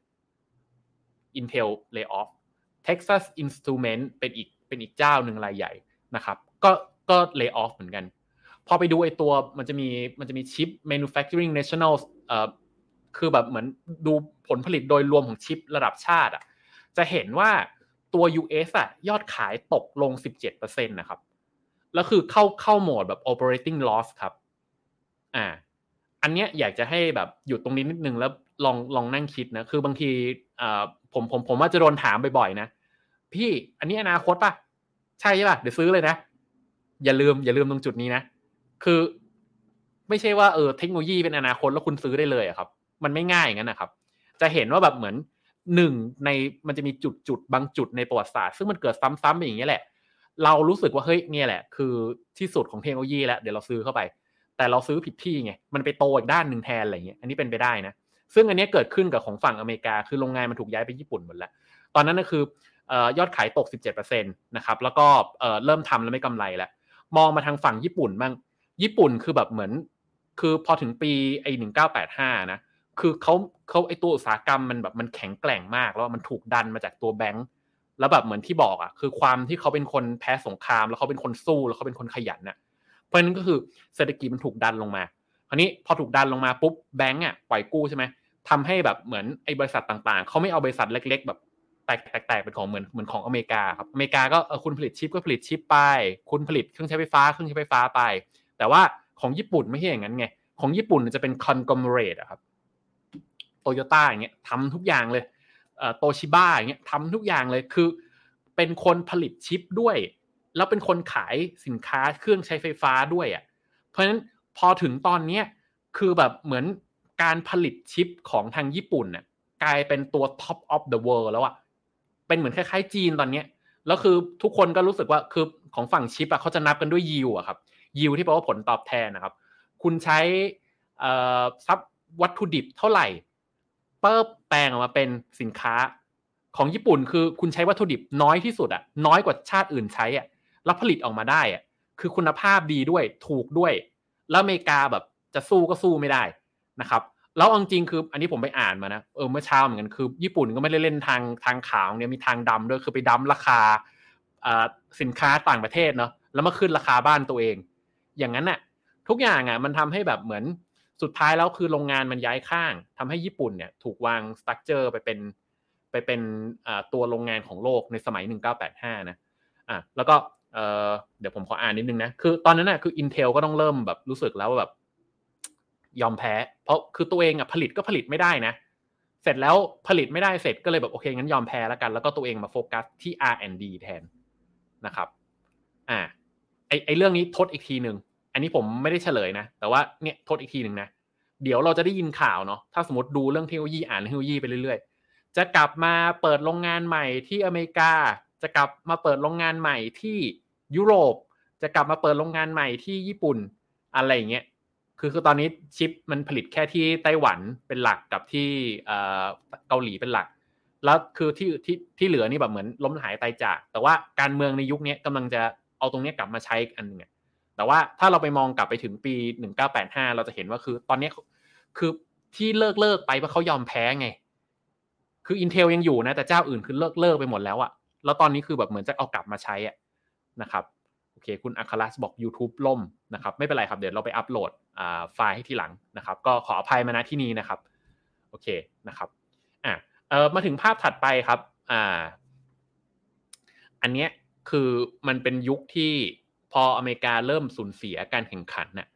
Intel lay off Texas Instrument เป็นอีกเป็นอีกเจ้าหนึ่งรายใหญ่นะครับ ก็ก็ lay off เหมือนกัน พอไปดูไอตัวมันจะมีมันจะมีชิป manufacturing national เอ่อ คือแบบเหมือนดูผลผลิตโดยรวมของชิประดับชาติอะจะเห็นว่าตัว US อะยอดขายตกลง 17%นะครับ แล้วคือเข้าเข้าโหมดแบบ operating loss ครับ อ่า อันเนี้ยอยากจะให้แบบหยุดตรงนี้นิดนึงแล้วลองลองนั่งคิดนะ คือบางทีอ่าผมผมผมว่าจะโดนถามบ่อยๆนะ พี่อันนี้อนาคตป่ะ ใช่ใช่ป่ะ เดี๋ยวซื้อเลยนะ อย่าลืม อย่าลืมตรงจุดนี้นะ คือ ไม่ใช่ว่าเออเทคโนโลยีเป็นอนาคตแล้วคุณซื้อได้เลยอะครับ มันไม่ง่ายอย่างนั้นนะครับ จะเห็นว่าแบบเหมือนหนึ่งในมันจะมีจุดจุดบางจุดในประวัติศาสตร์ซึ่งมันเกิดซ้ำๆอย่างนี้แหละ เรารู้สึกว่าเฮ้ยเนี่ยแหละ คือที่สุดของเทคโนโลยีแล้วเดี๋ยวเราซื้อเข้าไป แต่เราซื้อผิดที่ไงมันไปโตอีกด้านหนึ่งแทนอะไรเงี้ยอันนี้เป็นไปได้นะซึ่งอันนี้เกิดขึ้นกับของฝั่งอเมริกา คือโรงงานมันถูกย้ายไปญี่ปุ่นหมดแล้ว ตอนนั้นก็คือยอดขายตก 17%นะครับแล้วก็เริ่มทำแล้วไม่กำไรแล้ว มองมาทางฝั่งญี่ปุ่นบ้างญี่ปุ่นคือแบบเหมือน คือพอถึงปีไอ้หนึ่งเก้าแปดห้านะ คือเขาเขาไอตัวอุตสาหกรรมมันแบบมันแข็งแกร่งมากแล้วมันถูกดันมาจากตัวแบงค์แล้วแบบเหมือนที่บอกอะคือความที่เขาเป็นคนแพ้สงคราม แล้วเขาเป็นคนสู้แล้วเขาเป็นคนขยันน่ะเพราะนั้นก็คือเศรษฐกิจมันถูกดันลงมาคราวนี้พอถูกดันลงมาปุ๊บแบงก์อะปล่อยกู้ใช่ไหมทำให้แบบเหมือนไอ้บริษัทต่างๆเขาไม่เอาบริษัทเล็ก ๆ แบบแตกแตกเป็นของเหมือนเหมือนของอเมริกาครับอเมริกาก็คุณผลิตชิปก็ผลิตชิปไป คุณผลิตเครื่องใช้ไฟฟ้าเครื่องใช้ไฟฟ้าไป แต่ว่าของญี่ปุ่นไม่ใช่อย่างนั้นไงของญี่ปุ่นจะเป็นคอนกรมเรตอะครับ โตโยต้าอย่างเงี้ยทำทุกอย่างเลยโตชิบ้าอย่างเงี้ยทำทุกอย่างเลยคือเป็นคนผลิตชิปด้วย แล้วเป็นคนขายสินค้าเครื่องใช้ไฟฟ้าด้วยอะ่ะเพราะฉะนั้นพอถึงตอนเนี้ยคือแบบเหมือนการผลิตชิปของทางญี่ปุ่นน่ะกลายเป็นตัว top of the world แล้วอะเป็นเหมือนคล้ายๆจีนตอนเนี้ยแล้วคือทุกคนก็รู้สึกว่าคือของฝั่งชิปอะเขาจะนับกันด้วยยิวอะครับยิวที่แปลว่าผลตอบแทนนะครับ คุณใช้ทรัพย์วัตถุดิบเท่าไหร่ เปิบแปลงออกมาเป็นสินค้าของญี่ปุ่นคือคุณใช้วัตถุดิบน้อยที่สุดอะน้อยกว่าชาติอื่นใช้อะแล้วผลิตออกมาได้อะคือคุณภาพดีด้วยถูกด้วย แล้วอเมริกาแบบจะสู้ก็สู้ไม่ได้นะครับแล้วจริงคืออันนี้ผมไปอ่านมานะเออเมื่อเช้าเหมือนกันคือ ญี่ปุ่นก็ไม่ได้เล่นทางทางขาวเนี่ยมีทางดำด้วยคือไปดำราคาสินค้าต่างประเทศเนาะแล้วมาขึ้นราคาบ้านตัวเอง อย่างนั้นน่ะทุกอย่างอะมันทำให้แบบเหมือน สุดท้ายแล้วคือโรงงานมันย้ายข้างทำให้ญี่ปุ่นเนี่ยถูกวางสตั๊กเจอร์ไปเป็นไปเป็นตัวโรงงานของโลกในสมัย 1985 นะอะแล้วก็เดี๋ยวผมขออ่านนิดนึงนะคือตอนนั้นน่ะคือ Intel ก็ต้องเริ่มแบบรู้สึกแล้วว่าแบบยอมแพ้ เพราะคือตัวเองอะผลิตก็ผลิตไม่ได้นะ เสร็จแล้วผลิตไม่ได้เสร็จก็เลยแบบโอเคงั้นยอมแพ้แล้วกัน แล้วก็ตัวเองมาโฟกัสที่ R&D แทนนะครับ อ่าไอไอเรื่องนี้ทดอีกทีหนึ่ง อันนี้ผมไม่ได้เฉลยนะ แต่ว่าเนี่ยทดอีกทีหนึ่งนะ เดี๋ยวเราจะได้ยินข่าวเนาะ ถ้าสมมติดูเรื่องเทคโนโลยีอ่านเทคโนโลยีไปเรื่อยๆ จะกลับมาเปิดโรงงานใหม่ที่อเมริกา จะกลับมาเปิดโรงงานใหม่ที่ยุโรป จะกลับมาเปิดโรงงานใหม่ที่ญี่ปุ่นอะไรอย่างเงี้ย คือคือตอนนี้ชิปมันผลิตแค่ที่ไต้หวันเป็นหลักกับที่เกาหลีเป็นหลัก แล้วคือที่ที่ที่เหลือนี่แบบเหมือนล้มหายตายจาก แต่ว่าการเมืองในยุคนี้กำลังจะเอาตรงนี้กลับมาใช้อันนึง แต่ว่าถ้าเราไปมองกลับไปถึงปี 1985 เราจะเห็นว่าคือตอนนี้คือที่เลิกเลิกไปเพราะเขายอมแพ้ไง คือ Intel ยังอยู่นะ แต่เจ้าอื่นคือเลิกเลิกไปหมดแล้วอะแล้วตอนนี้คือแบบเหมือนจะเอากลับมาใช้อะนะครับโอเคคุณอัคารัสบอก YouTube ล่มนะครับไม่เป็นไรครับเดี๋ยวเราไปอัปโหลดไฟล์ให้ทีหลังนะครับ ก็ขออภัยมาณที่นี้นะครับโอเคนะครับอะเออมาถึงภาพถัดไปครับอ่าอันเนี้ยคือมันเป็นยุคที่ พออเมริกาเริ่มสูญเสียการแข่งขันน่ะ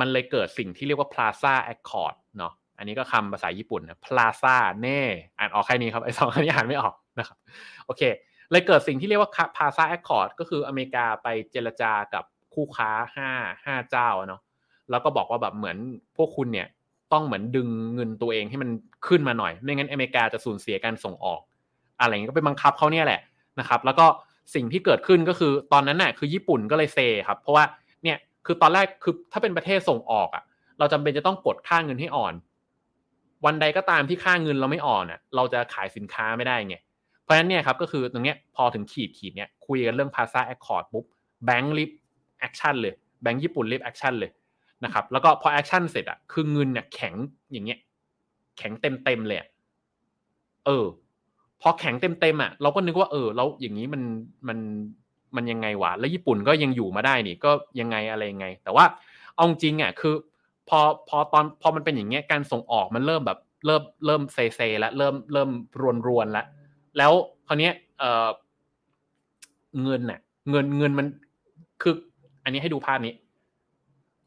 มันเลยเกิดสิ่งที่เรียกว่า Plaza Accord เนาะอันนี้ก็คำภาษาญี่ปุ่นนะ Plaza แน่ อ่านออกแค่นี้ครับไอ้สองคำนี้อ่านไม่ออกนะครับโอเค เลยเกิดสิ่งที่เรียกว่าพาซาแอคคอร์ดก็คืออเมริกาไปเจรจากับคู่ค้าห้าห้าเจ้าเนาะแล้วก็บอกว่าแบบเหมือนพวกคุณเนี่ยต้องเหมือนดึงเงินตัวเองให้มันขึ้นมาหน่อย ไม่งั้นอเมริกาจะสูญเสียการส่งออก อะไรอย่างนี้ก็ไปบังคับเขาเนี่ยแหละนะครับ แล้วก็ สิ่งที่เกิดขึ้นก็คือตอนนั้นน่ะคือญี่ปุ่นก็เลยเซครับ เพราะว่าเนี่ยคือตอนแรกคือถ้าเป็นประเทศส่งออกอะ เราจำเป็นจะต้องกดค่าเงินให้อ่อน วันใดก็ตามที่ค่าเงินเราไม่อ่อนอะ เราจะขายสินค้าไม่ได้ไงเพราะฉะนั้นเนี่ยครับก็คือตรงเนี้ยพอถึงขีดขีดเนี้ยคุยกันเรื่อง Plaza Accord ปุ๊บแบงค์รีบ action เลยแบงค์ญี่ปุ่นรีบ action เลยนะครับแล้วก็พอ action เสร็จอะคือเงินเนี่ยแข็งอย่างเงี้ยแข็งเต็มเต็มเลยเออ พอแข็งเต็มเต็มอะเราก็นึกว่าเออแล้วอย่างนี้มันมันมันยังไงวะแล้วญี่ปุ่นก็ยังอยู่มาได้นี่ก็ยังไงอะไรยังไง แต่ว่าเอาจริงอะคือ พอพอตอนพอมันเป็นอย่างเงี้ยการส่งออกมันเริ่มแบบเริ่มเริ่มเซเซแล้วเริ่มเริ่มรวนรวนแล้วแล้วคราวนี้ยเออเงินน่ะ เงินเงินมันคือ อันนี้ให้ดูภาพนี้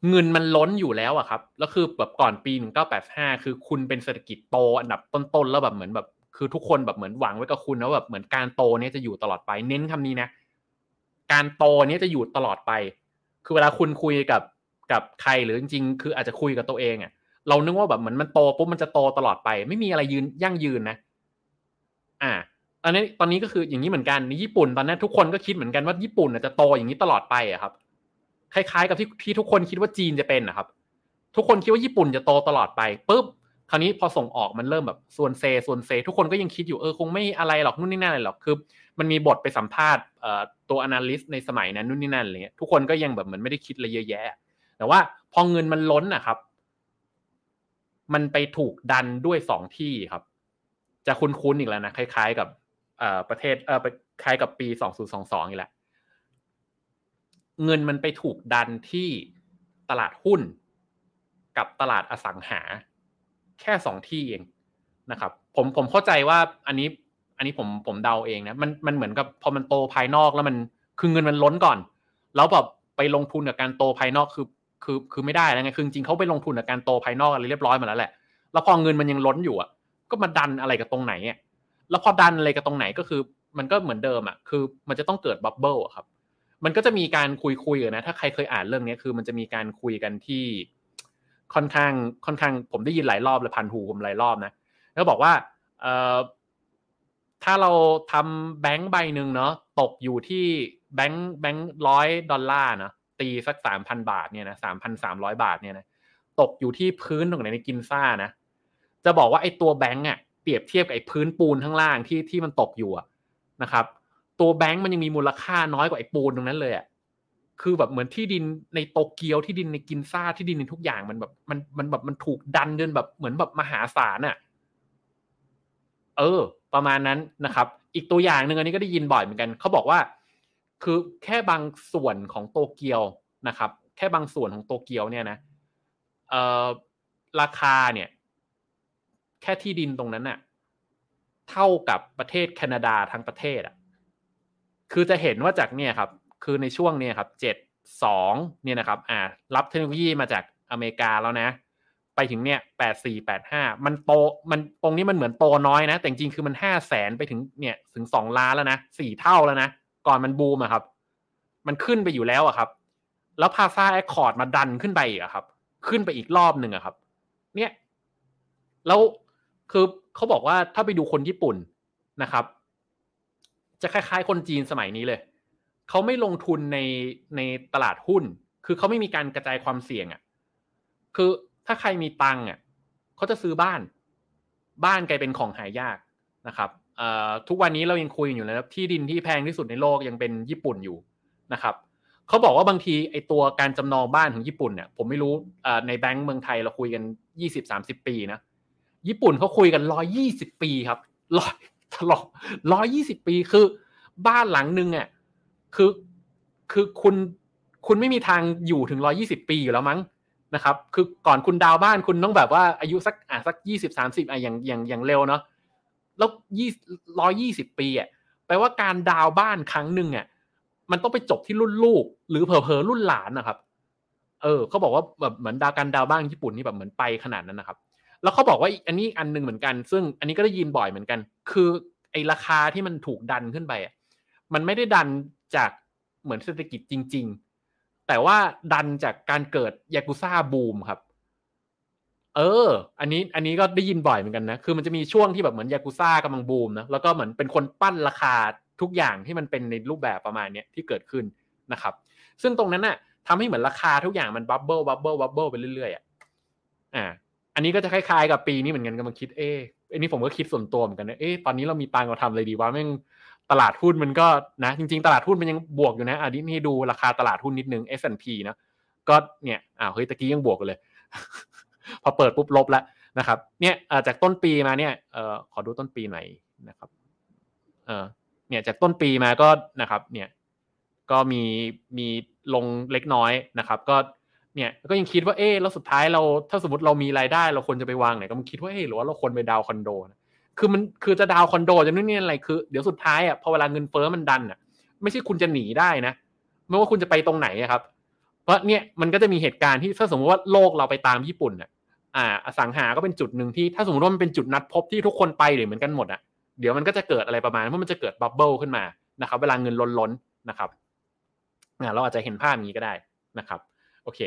เงินมันล้นอยู่แล้วอะครับแล้วคือแบบก่อนปีหนึ่งเก้าแปดห้าคือคุณเป็นเศรษฐกิจโตอันดับต้นๆแล้วแบบเหมือนแบบ คือทุกคนแบบเหมือนหวังไว้กับคุณแล้วแบบเหมือนการโตเนี้ยจะอยู่ตลอดไป เน้นคำนี้นะ การโตเนี้ยจะอยู่ตลอดไป คือเวลาคุณคุยกับกับใครหรือจริงๆ คืออาจจะคุยกับตัวเองอะ่ะ เรานึกว่าแบบเหมือนมันโตปุ๊บมันจะโตตลอดไป ไม่มีอะไรยืนยั่งยืนนะ อ่าอันนี้ตอนนี้ก็คืออย่างนี้เหมือนกันในญี่ปุ่นตอนนี้ทุกคนก็คิดเหมือนกันว่าญี่ปุ่นจะโตอย่างนี้ตลอดไปอะครับ คล้ายๆ กับที่ที่ทุกคนคิดว่าจีนจะเป็นนะครับ ทุกคนคิดว่าญี่ปุ่นจะโตตลอดไปปุ๊บ คราวนี้พอส่งออกมันเริ่มแบบส่วนเซส่วนเซ ทุกคนก็ยังคิดอยู่เออคงไม่อะไรหรอกนู่นนี่นั่นอะไรหรอกคือมันมีบทไปสัมภาษณ์ตัว analyst ในสมัยนั้นนู่นนี่นั่นอะไรเงี้ยทุกคนก็ยังแบบเหมือนไม่ได้คิดอะไรเยอะแยะ แต่ว่าพอเงินมันล้นนะครับ มันไปถูกดันด้วยสองที่ครับ จะคุ้นๆอีกแล้วนะคล้ายๆกับประเทศเออคล้ายกับปีสองศูนย์สองสองอีกแหละเงินมันไปถูกดันที่ตลาดหุ้น กับตลาดอสังหา แค่สองที่เองนะครับ ผมผมเข้าใจว่าอันนี้อันนี้ผมผมเดาเองนะมันมันเหมือนกับพอมันโตภายนอกแล้วมันคือเงินมันล้นก่อน แล้วแบบไปลงทุนกับการโตภายนอกคือคือคือไม่ได้แล้วไงคือจริงเขาไปลงทุนกับการโตภายนอกอะไรเรียบร้อยมาแล้วแหละแล้วพอเงินมันยังล้นอยู่อะก็มาดันอะไรกับตรงไหนอะแล้วพอดันอะไรกับตรงไหนก็คือ มันก็เหมือนเดิมอะคือมันจะต้องเกิดบับเบิลอะครับ มันก็จะมีการคุยคุยกันนะถ้าใครเคยอ่านเรื่องนี้คือมันจะมีการคุยกันที่ ค่อนข้างค่อนข้างผมได้ยินหลายรอบเลยพันหูผมหลายรอบนะแล้วบอกว่าเอ่อถ้าเราทำแบงค์ใบหนึ่งเนาะตกอยู่ที่แบงค์แบงค์ร้อยดอลลาร์นะตีสักสามพันบาทเนี่ยนะสามพันสามร้อยบาทเนี่ยนะตกอยู่ที่พื้นตรงไหนในกินซ่านะจะบอกว่าไอ้ตัวแบงค์อะเปรียบเทียบกับไอ้พื้นปูนข้างล่างที่ที่มันตกอยู่นะครับ ตัวแบงก์มันยังมีมูลค่าน้อยกว่าไอ้ปูนตรงนั้นเลยอะ คือแบบเหมือนที่ดินในโตเกียวที่ดินในกินซ่าที่ดินในทุกอย่างมันแบบมันมันแบบมันถูกดันจนแบบเหมือนแบบมหาศาลอะ เออ ประมาณนั้นนะครับ อีกตัวอย่างหนึ่งอันนี้ก็ได้ยินบ่อยเหมือนกันเขาบอกว่า คือแค่บางส่วนของโตเกียวนะครับ แค่บางส่วนของโตเกียวเนี่ยนะเออราคาเนี่ย แค่ที่ดินตรงนั้นน่ะ เท่ากับประเทศแคนาดาทั้งประเทศอะ คือจะเห็นว่าจากเนี่ยครับ คือในช่วงเนี่ยครับเจ็ดสองเนี่ยนะครับอ่ารับเทคโนโลยีมาจากอเมริกาแล้วนะ ไปถึงเนี่ยแปดสี่แปดห้ามันโตมันตรงนี้มันเหมือนโตน้อยนะ แต่จริงคือมันห้าแสนไปถึงเนี่ยถึงสองล้านแล้วนะสี่เท่าแล้วนะ ก่อนมันบูมอะครับ มันขึ้นไปอยู่แล้วอะครับ แล้ว Plaza Accord มาดันขึ้นไปอีกอะครับ ขึ้นไปอีกรอบหนึ่งอะครับ เนี่ย แล้วคือเขาบอกว่าถ้าไปดูคนญี่ปุ่นนะครับ จะคล้ายๆ คนจีนสมัยนี้เลย เขาไม่ลงทุนในในตลาดหุ้น คือเขาไม่มีการกระจายความเสี่ยงอะ่ะ คือถ้าใครมีตังค์อะเขาจะซื้อบ้าน บ้านกลายเป็นของหายากนะครับทุกวันนี้เรายังคุยอยู่นะครับที่ดินที่แพงที่สุดในโลกยังเป็นญี่ปุ่นอยู่นะครับเขาบอกว่าบางทีไอตัวการจำนองบ้านของญี่ปุ่นเนี่ยผมไม่รู้ในแบงก์เมืองไทยเราคุยกันยี่สิบสามสิบปีนะญี่ปุ่นเขาคุยกันร้อยี่สิบปีครับร้อยตลอดร้อยี่สิบปีคือ บ้านหลังนึงอะ คือคือคุณคุณไม่มีทางอยู่ถึงร้อยี่สิบปีอยู่แล้วมั้งนะครับ คือก่อนคุณดาวบ้านคุณต้องแบบว่าอายุสักอะสักยี่สิบสามสิบอะอย่างอย่างอย่างเร็วเนาะแล้วยี่ร้อยี่สิบปีอะแปลว่าการดาวบ้านครั้งหนึ่งอะมันต้องไปจบที่รุ่นลูก หรือเผลอๆรุ่นหลานนะครับ เออเขาบอกว่าแบบเหมือนดาวการดาวบ้านญี่ปุ่นนี่แบบเหมือนไปขนาดนั้นนะครับ แล้วเขาบอกว่าอันนี้อันนึงเหมือนกัน ซึ่งอันนี้ก็ได้ยินบ่อยเหมือนกัน คือไอราคาที่มันถูกดันขึ้นไปอะมันไม่ได้ดัน จากเหมือนเศรษฐกิจจริง ๆ แต่ว่าดันจากการเกิดยากุซ่าบูมครับ เออ อันนี้อันนี้ก็ได้ยินบ่อยเหมือนกันนะ คือมันจะมีช่วงที่แบบเหมือนยากุซ่ากำลังบูมนะ แล้วก็เหมือนเป็นคนปั้นราคาทุกอย่างที่มันเป็นในรูปแบบประมาณนี้ที่เกิดขึ้นนะครับ ซึ่งตรงนั้นน่ะทำให้เหมือนราคาทุกอย่างมัน bubble bubble bubble ไปเรื่อยๆอะอ่าอันนี้ก็จะคล้ายๆกับปีนี้เหมือนกันกำลังคิดเอ๊ะอันนี้ผมก็คิดส่วนตัวเหมือนกันนะเอ๊ะตอนนี้เรามีตังเราทำอะไรดีวะแม่ง ตลาดหุ้นมันก็นะจริง ๆ ตลาดหุ้นมันยังบวกอยู่นะอันนี้ให้ดูราคาตลาดหุ้นนิดนึง S&P นะก็เนี่ยอ้าวเฮ้ยตะกี้ยังบวกเลย พอเปิดปุ๊บลบแล้วนะครับ เนี่ยจากต้นปีมาเนี่ยอขอดูต้นปีหน่อยนะครับเออเนี่ยจากต้นปีมาก็นะครับเนี่ยก็มีมีลงเล็กน้อยนะครับ ก็เนี่ยก็ยังคิดว่าเออแล้วสุดท้ายเราถ้าสมมติเรามีรายได้ เราควรจะไปวางไหนก็มันคิดว่าเออหรือว่าเราควรไปดาวคอนโดนะ คือมันคือจะดาวคอนโดจะนู่นนี่อะไรคือเดี๋ยวสุดท้ายอะพอเวลาเงินเฟ้อมันดันอะ ไม่ใช่คุณจะหนีได้นะไม่ว่าคุณจะไปตรงไหนครับ เพราะเนี่ยมันก็จะมีเหตุการณ์ที่ถ้าสมมติว่าโลกเราไปตามญี่ปุ่นอะ อ่า อสังหาก็เป็นจุดหนึ่งที่ถ้าสมมติว่ามันเป็นจุดนัดพบที่ทุกคนไปเดี๋ยวเหมือนกันหมดอะเดี๋ยวมันก็จะเกิดอะไรประมาณว่าะมันจะเกิดบับเบิลขึ้นมานะครับ เวลาเงินล้นล้นนะครับอ่าเราอาจจะเห็นภาพนี้ก็ได้นะครับ โอเค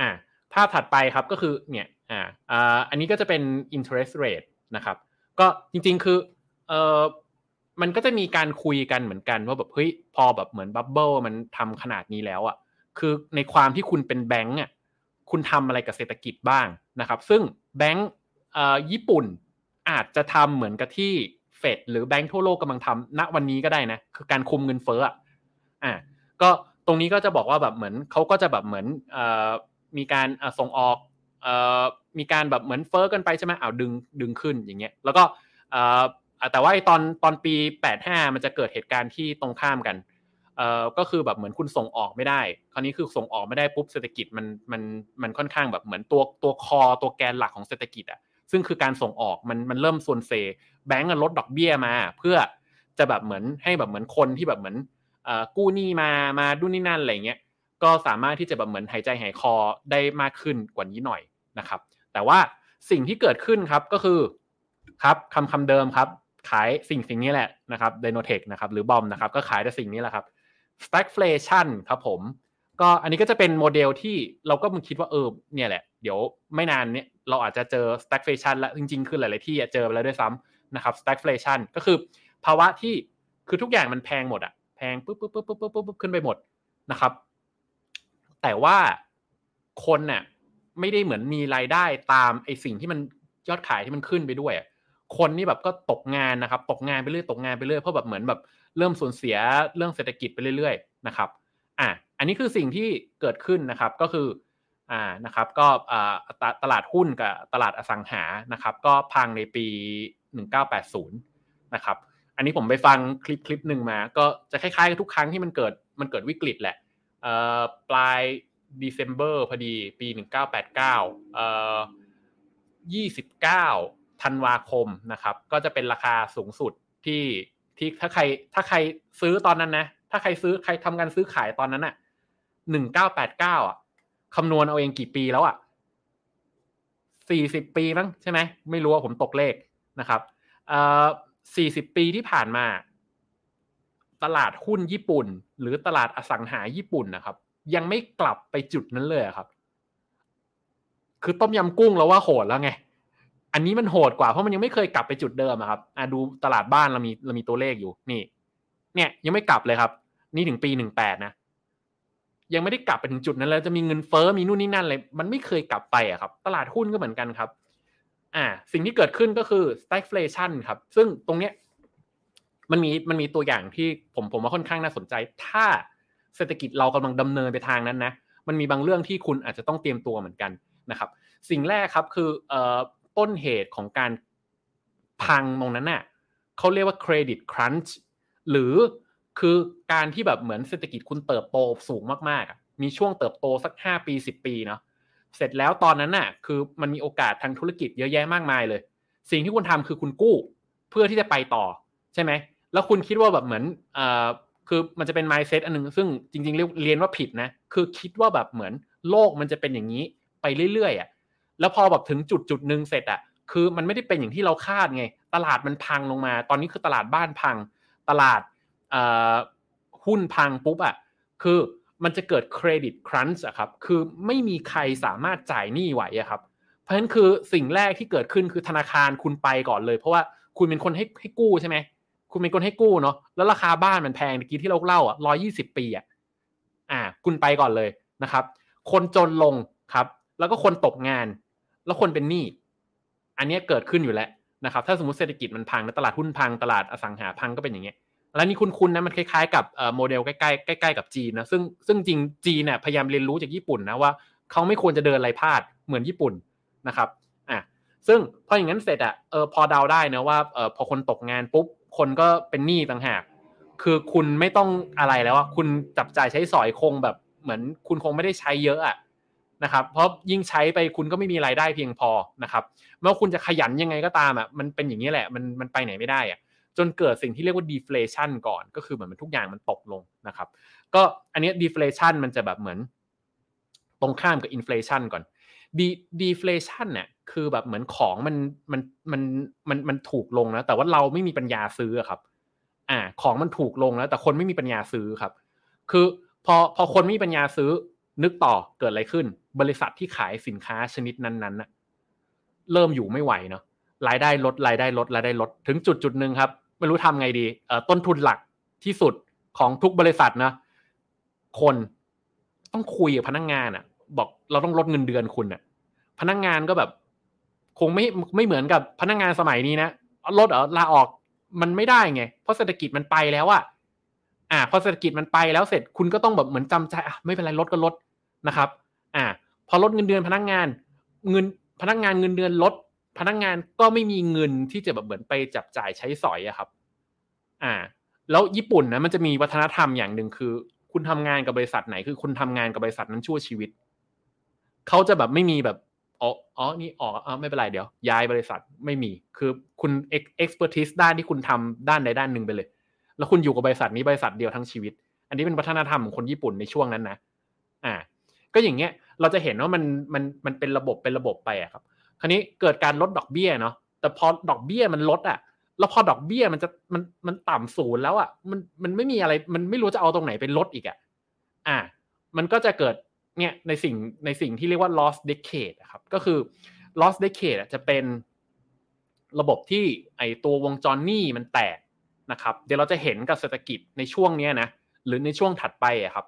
อ่าภาพถัดไปครับก็คือเนี่ยอ่าอ่าอันนี้ก็จะเป็น interest rate นะครับ ก็จริง ๆ คือเออมันก็จะมีการคุยกันเหมือนกันว่าแบบเฮ้ยพอแบบเหมือนบับเบิลมันทำขนาดนี้แล้วอะคือในความที่คุณเป็นแบงก์อะคุณทำอะไรกับเศรษฐกิจบ้างนะครับ ซึ่งแบงก์เอ่อญี่ปุ่นอาจจะทำเหมือนกับที่เฟดหรือแบงก์ทั่วโลกกำลังทำณวันนี้ก็ได้นะคือการคุมเงินเฟ้ออะอ่าก็ตรงนี้ก็จะบอกว่าแบบเหมือนเขาก็จะแบบเหมือนเอ่อมีการส่งออกเอ่อ มีการแบบเหมือนเฟอ้อกันไปใช่ไหมอ้าวดึงดึงขึ้นอย่างเงี้ยแล้วก็เอ่อแต่ว่าตอนตอนปี 85 มันจะเกิดเหตุการณ์ที่ตรงข้ามกันเอ่อก็คือแบบเหมือนคุณส่งออกไม่ได้ คราวนี้คือส่งออกไม่ได้ปุ๊บเศรษฐกิจมันมันมันค่อนข้างแบบเหมือนตัวตัวคอตัวแกนหลักของเศรษฐกิจอะซึ่งคือการส่งออกมันมันเริ่มส่วนเซแบงก์ลดดอกเบี้ยมา เพื่อจะแบบเหมือนให้แบบเหมือนคนที่แบบเหมือนเอ่อกู้หนี้มามาดุนนี่นั่นอะไรเงี้ยก็สามารถที่จะแบบเหมือนหายใจหายคอได้มากขึ้นกว่านี้หน่อยนะครับ แต่ว่าสิ่งที่เกิดขึ้นครับก็คือครับคำคำเดิมครับ ขายสิ่งสิ่งนี้แหละนะครับไดโนเทคนะครับหรือบอมนะครับก็ขายแต่สิ่งนี้แหละครับ stagflation ครับผม ก็อันนี้ก็จะเป็นโมเดลที่เราก็มึงคิดว่าเออเนี่ยแหละ เดี๋ยวไม่นานเนี้ยเราอาจจะเจอ stagflation แล้วจริง ๆ คือหลาย ๆ ที่เจอไปแล้วด้วยซ้ำนะครับ stagflation ก็คือภาวะที่คือทุกอย่างมันแพงหมดอะแพงปุ๊บปุ๊บปุ๊บปุ๊บปุ๊บปุ๊บขึ้นไปหมดนะครับ แต่ว่าคนเนี่ย ไม่ได้เหมือนมีรายได้ตามไอสิ่งที่มันยอดขายที่มันขึ้นไปด้วยคนนี่แบบก็ตกงานนะครับ ตกงานไปเรื่อยตกงานไปเรื่อยเพราะแบบเหมือนแบบเริ่มสูญเสียเรื่องเศรษฐกิจไปเรื่อยๆนะครับอะอันนี้คือสิ่งที่เกิดขึ้นนะครับก็คืออ่านะครับก็อ่าตลาดหุ้นกับตลาดอสังหานะครับ ก็พังในปี 1980 นะครับ อันนี้ผมไปฟังคลิปคลิปหนึ่งมา ก็จะคล้ายๆกับทุกครั้งที่มันเกิดมันเกิดวิกฤตแหละอ่อปลาย December พอดีปี 1989เอ่อ29ธันวาคมนะครับ ก็จะเป็นราคาสูงสุดที่ที่ถ้าใครถ้าใครซื้อตอนนั้นนะ ถ้าใครซื้อใครทำการซื้อขายตอนนั้นอะหนึ่งเก้าแปดเก้าอะคำนวณเอาเองกี่ปีแล้วอะสี่สิบปีมั้งใช่ไหมไม่รู้ว่าผมตกเลขนะครับเอ่อสี่สิบปีที่ผ่านมา ตลาดหุ้นญี่ปุ่น หรือตลาดอสังหาญี่ปุ่นนะครับ ยังไม่กลับไปจุดนั้นเลยครับ คือต้มยำกุ้งแล้วว่าโหดแล้วไง อันนี้มันโหดกว่าเพราะมันยังไม่เคยกลับไปจุดเดิมครับอะดูตลาดบ้านเรามีเรามีตัวเลขอยู่นี่ เนี่ย ยังไม่กลับเลยครับ นี่ถึงปีหนึ่งแปดนะยังไม่ได้กลับไปถึงจุดนั้นแล้วจะมีเงินเฟ้อมีนู่นนี่นั่นเลยมันไม่เคยกลับไปอะครับ ตลาดหุ้นก็เหมือนกันครับ อ่า สิ่งที่เกิดขึ้นก็คือ stagflation ครับ ซึ่งตรงเนี้ยมันมีมันมีตัวอย่างที่ผมผมว่าค่อนข้างน่าสนใจ ถ้า เศรษฐกิจเรากำลังดำเนินไปทางนั้นนะมันมีบางเรื่องที่คุณอาจจะต้องเตรียมตัวเหมือนกันนะครับ สิ่งแรกครับคืออต้นเหตุของการพังตรงนั้นน่ะเขาเรียกว่าเครดิตครันช์หรือคือการที่แบบเหมือนเศรษฐกิจคุณเติบโตสูงมากๆ มีช่วงเติบโตสักห้าปีสิบปีเนาะเสร็จแล้วตอนนั้นน่ะคือมันมีโอกาสทางธุรกิจเยอะแยะมากมายเลย สิ่งที่คุณทำคือคุณกู้ เพื่อที่จะไปต่อใช่ไหมแล้วคุณคิดว่าแบบเหมือนอ คือมันจะเป็น mindset อันหนึ่งซึ่งจริง ๆ เรียนว่าผิดนะ คือคิดว่าแบบเหมือนโลกมันจะเป็นอย่างนี้ไปเรื่อยๆอะแล้วพอแบบถึงจุดจุดหนึ่งเสร็จอะคือมันไม่ได้เป็นอย่างที่เราคาดไง ตลาดมันพังลงมา ตอนนี้คือตลาดบ้านพัง ตลาดหุ้นพังปุ๊บอะคือมันจะเกิดเครดิตครันช์อะครับ คือไม่มีใครสามารถจ่ายหนี้ไหวอะครับ เพราะฉะนั้นคือสิ่งแรกที่เกิดขึ้นคือธนาคารคุณไปก่อนเลย เพราะว่าคุณเป็นคนให้ให้กู้ใช่ไหม คุณเป็นคนให้กู้เนาะแล้วราคาบ้านมันแพงเมื่อกี้ที่เราเล่าอะร้อยี่สิบปีอะอ่า คุณไปก่อนเลยนะครับ คนจนลงครับ แล้วก็คนตกงาน แล้วคนเป็นหนี้อันนี้เกิดขึ้นอยู่แล้วนะครับ ถ้าสมมติเศรษฐกิจมันพังตลาดหุ้นพังตลาดอสังหาพังก็เป็นอย่างเงี้ยแล้วนี่คุณคุณนะมันคล้ายๆกับโมเดลใกล้ๆใกล้ๆกับจีนนะซึ่งซึ่งจริงจีนเนี่ยพยายามเรียนรู้จากญี่ปุ่นนะว่าเขาไม่ควรจะเดินอะไรพลาดเหมือนญี่ปุ่นนะครับอะซึ่งพออย่างนั้นเสร็จอะเออพอเดาได้นะว่าเออพอคนตกงานปุ๊บ คนก็เป็นหนี้ต่างหาก คือคุณไม่ต้องอะไรแล้วอะคุณจับจ่ายใช้สอยคงแบบเหมือนคุณคงไม่ได้ใช้เยอะอะนะครับ เพราะยิ่งใช้ไปคุณก็ไม่มีรายได้เพียงพอนะครับไม่ว่าคุณจะขยันยังไงก็ตามอะมันเป็นอย่างนี้แหละมันมันไปไหนไม่ได้อะจนเกิดสิ่งที่เรียกว่า deflation ก่อน ก็คือเหมือนทุกอย่างมันตกลงนะครับ ก็อันนี้ deflation มันจะแบบเหมือน ตรงข้ามกับ inflation ก่อน deflation เนี่ยคือแบบเหมือนของมันมันมันมันมันถูกลงนะแต่ว่าเราไม่มีปัญญาซื้อครับ อ่า ของมันถูกลงแล้ว แต่คนไม่มีปัญญาซื้อครับ คือพอพอคนไม่มีปัญญาซื้อ นึกต่อเกิดอะไรขึ้น บริษัทที่ขายสินค้าชนิดนั้นๆน่ะเริ่มอยู่ไม่ไหวเนาะรายได้ลดรายได้ลดรายได้ลดถึงจุดจุดหนึ่งครับ ไม่รู้ทำไงดีเอ่อต้นทุนหลักที่สุดของทุกบริษัทนะคนต้องคุยกับพนักงงานอะ บอกเราต้องลดเงินเดือนคุณอะพนักงงานก็แบบ คงไม่ไม่เหมือนกับพนักงงานสมัยนี้นะลดเออลาออกมันไม่ได้ไง เพราะเศรษฐกิจมันไปแล้วอะอ่าพอเศรษฐกิจมันไปแล้วเสร็จคุณก็ต้องแบบเหมือนจำใจอะไม่เป็นไรลดก็ลดนะครับ อ่า พอลดเงินเดือนพนักงาน เงินพนักงานเงินเดือนลด พนักงานก็ไม่มีเงินที่จะแบบเหมือนไปจับจ่ายใช้สอยอะครับ อ่า แล้วญี่ปุ่นนะมันจะมีวัฒนธรรมอย่างหนึ่งคือ คุณทำงานกับบริษัทไหนคือคุณทำงานกับบริษัทนั้นชั่วชีวิต เขาจะแบบไม่มีแบบอ๋ออ๋อนี่ออกอ๋อไม่เป็นไรเดี๋ยว ย้ายบริษัทไม่มี คือคุณเอ็กซ์เพรสติสด้านที่คุณทำด้านใดด้านหนึ่งไปเลย แล้วคุณอยู่กับบริษัทนี้บริษัทเดียวทั้งชีวิต อันนี้เป็นวัฒนธรรมของคนญี่ปุ่นในช่วงนั้นนะอ่า ก็อย่างเงี้ยเราจะเห็นว่ามันมันมันเป็นระบบเป็นระบบไปอะครับ คราวนี้เกิดการลดดอกเบี้ยเนาะแต่พอดอกเบี้ยมันลดอะแล้วพอดอกเบี้ยมันจะมันมันต่ำศูนย์แล้วอะมันมันไม่มีอะไรมันไม่รู้จะเอาตรงไหนเป็นลดอีกอะอ่า มันก็จะเกิด เนี่ยในสิ่งในสิ่งที่เรียกว่า loss decade ครับก็คือ loss decade จะเป็นระบบที่ไอตัววงจรหนี้มันแตกนะครับ เดี๋ยวเราจะเห็นกับเศรษฐกิจในช่วงนี้นะหรือในช่วงถัดไปอะครับ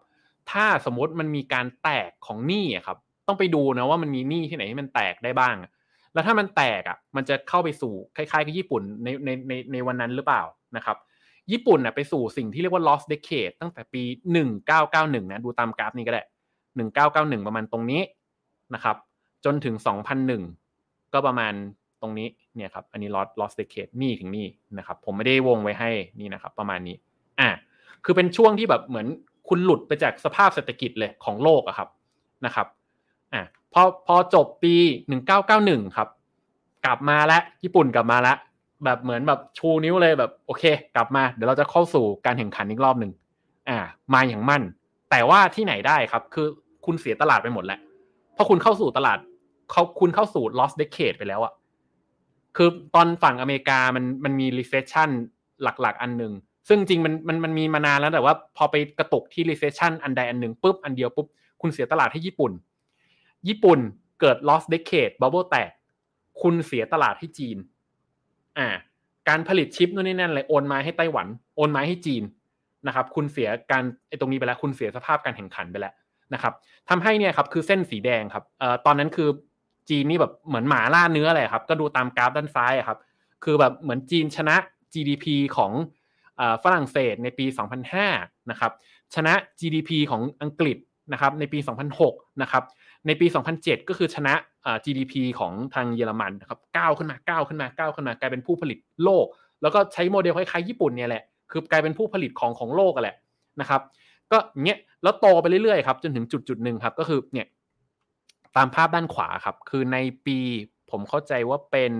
ถ้าสมมติมันมีการแตกของหนี้อะครับ ต้องไปดูนะว่ามันมีหนี้ที่ไหนที่มันแตกได้บ้าง แล้วถ้ามันแตกอะมันจะเข้าไปสู่คล้ายๆกับญี่ปุ่นในในในในวันนั้นหรือเปล่านะครับ ญี่ปุ่นอะไปสู่สิ่งที่เรียกว่า lost decade ตั้งแต่ปี 1991นะดูตามกราฟนี้ก็ได้ 1991 ประมาณตรงนี้นะครับ จนถึง 2001 ก็ประมาณตรงนี้เนี่ยครับ อันนี้ lost lost decade นี่ถึงนี่นะครับ ผมไม่ได้วงไว้ให้นี่นะครับ ประมาณนี้ อะคือเป็นช่วงที่แบบเหมือนคุณหลุดไปจากสภาพเศรษฐกิจเลยของโลกอะครับนะครับ อะพอพอจบปี 1991 ครับ กลับมาแล้วญี่ปุ่นกลับมาแล้วแบบเหมือนแบบชูนิ้วเลยแบบโอเค กลับมา เดี๋ยวเราจะเข้าสู่การแข่งขันอีกรอบหนึ่งอ่า มาอย่างมั่น แต่ว่าที่ไหนได้ครับ คือคุณเสียตลาดไปหมดแล้วเพราะคุณเข้าสู่ตลาดเขาคุณเข้าสู่ lost decade ไปแล้วอะคือตอนฝั่งอเมริกามันมันมี recession หลักๆ อันหนึ่งซึ่งจริงมันมันมันมีมานานแล้วแต่ว่าพอไปกระตุกที่ recession อันใดอันหนึ่งปุ๊บอันเดียวปุ๊บคุณเสียตลาดให้ญี่ปุ่น ญี่ปุ่นเกิด lost decade bubble แตก คุณเสียตลาดให้จีน อ่า การผลิตชิปนู่นนี่นั่นเลยโอนมาให้ไต้หวัน โอนมาให้จีน นะครับ คุณเสียการไอ้ตรงนี้ไปแล้ว คุณเสียสภาพการแข่งขันไปแล้วนะครับทำให้เนี่ยครับคือเส้นสีแดงครับเอ่อตอนนั้นคือจีนนี่แบบเหมือนหมาล่าเนื้ออะไรครับ ก็ดูตามกราฟด้านซ้ายครับ คือแบบเหมือนจีนชนะ GDP ของฝรั่งเศสในปี 2005 นะครับ ชนะ GDP ของอังกฤษนะครับในปี 2006 นะครับ ในปี 2007 ก็คือชนะ GDP ของทางเยอรมันนะครับก้าวขึ้นมาก้าวขึ้นมาก้าวขึ้นมากลายเป็นผู้ผลิตโลก แล้วก็ใช้โมเดลคล้ายๆญี่ปุ่นเนี่ยแหละ คือกลายเป็นผู้ผลิตของของโลกกันแหละนะครับก็เนี้ยแล้วโตไปเรื่อยๆครับจนถึงจุดจุดหนึ่งครับก็คือเนี่ยตามภาพด้านขวาครับ คือในปีผมเข้าใจว่าเป็น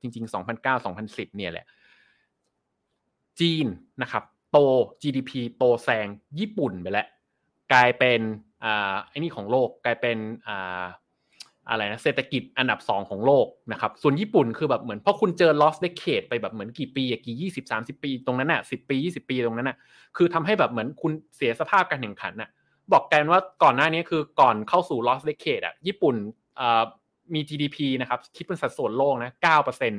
จริง ๆ 2009-2010 เนี่ยแหละ จีนนะครับ โต GDP โตแซงญี่ปุ่นไปแล้ว กลายเป็นอ่าไอ้นี่ของโลกกลายเป็นอ่า อะไรนะเศรษฐกิจอันดับสองของโลกนะครับส่วนญี่ปุ่นคือแบบเหมือนเพราะคุณเจอ lost decade ไปแบบเหมือนกี่ปีกี่ยี่สิบสามสิบปีตรงนั้นน่ะสิบปียี่สิบปีตรงนั้นน่ะคือทำให้แบบเหมือนคุณเสียสภาพการแข่งขันน่ะบอกกันว่าก่อนหน้านี้คือก่อนเข้าสู่ lost decade อะญี่ปุ่นมี GDP นะครับคิดเป็นสัดส่วนโลกนะเก้าเปอร์เซ็นต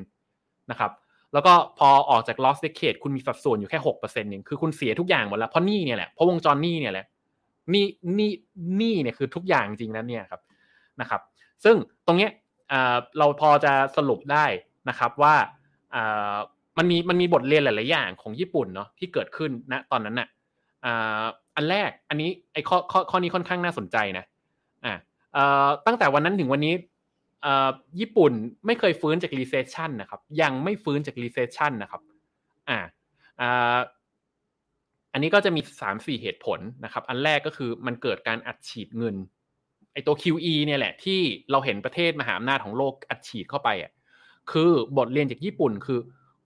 นะครับแล้วก็พอออกจาก lost decade คุณมีสัดส่วนอยู่แค่หกเปอร์เซ็นต์เองคือคุณเสียทุกอย่างหมดแล้วเพราะนี่เนี่ยแหละเพราะวงจรนี่เนี่ยแหละนี่นี่นี่เนี่ยคือทุกอย่างจริงนะเนี่ยครับนะครับ ซึ่งตรงเนี้ยเราพอจะสรุปได้นะครับว่ามันมีมันมีบทเรียนหลาย ๆ อย่างของญี่ปุ่นเนาะที่เกิดขึ้นณตอนนั้นน่ะอันแรกอันนี้ไอ้ข้อข้อข้อนี้ค่อนข้างน่าสนใจนะอ่าตั้งแต่วันนั้นถึงวันนี้ญี่ปุ่นไม่เคยฟื้นจาก recession นะครับ ยังไม่ฟื้นจาก recession นะครับอ่าอันนี้ก็จะมีสามสี่เหตุผลนะครับ อันแรกก็คือมันเกิดการอัดฉีดเงิน ไอตัว QE เนี่ยแหละที่เราเห็นประเทศมหาอำนาจของโลกอัดฉีดเข้าไปอะคือบทเรียนจากญี่ปุ่นคือ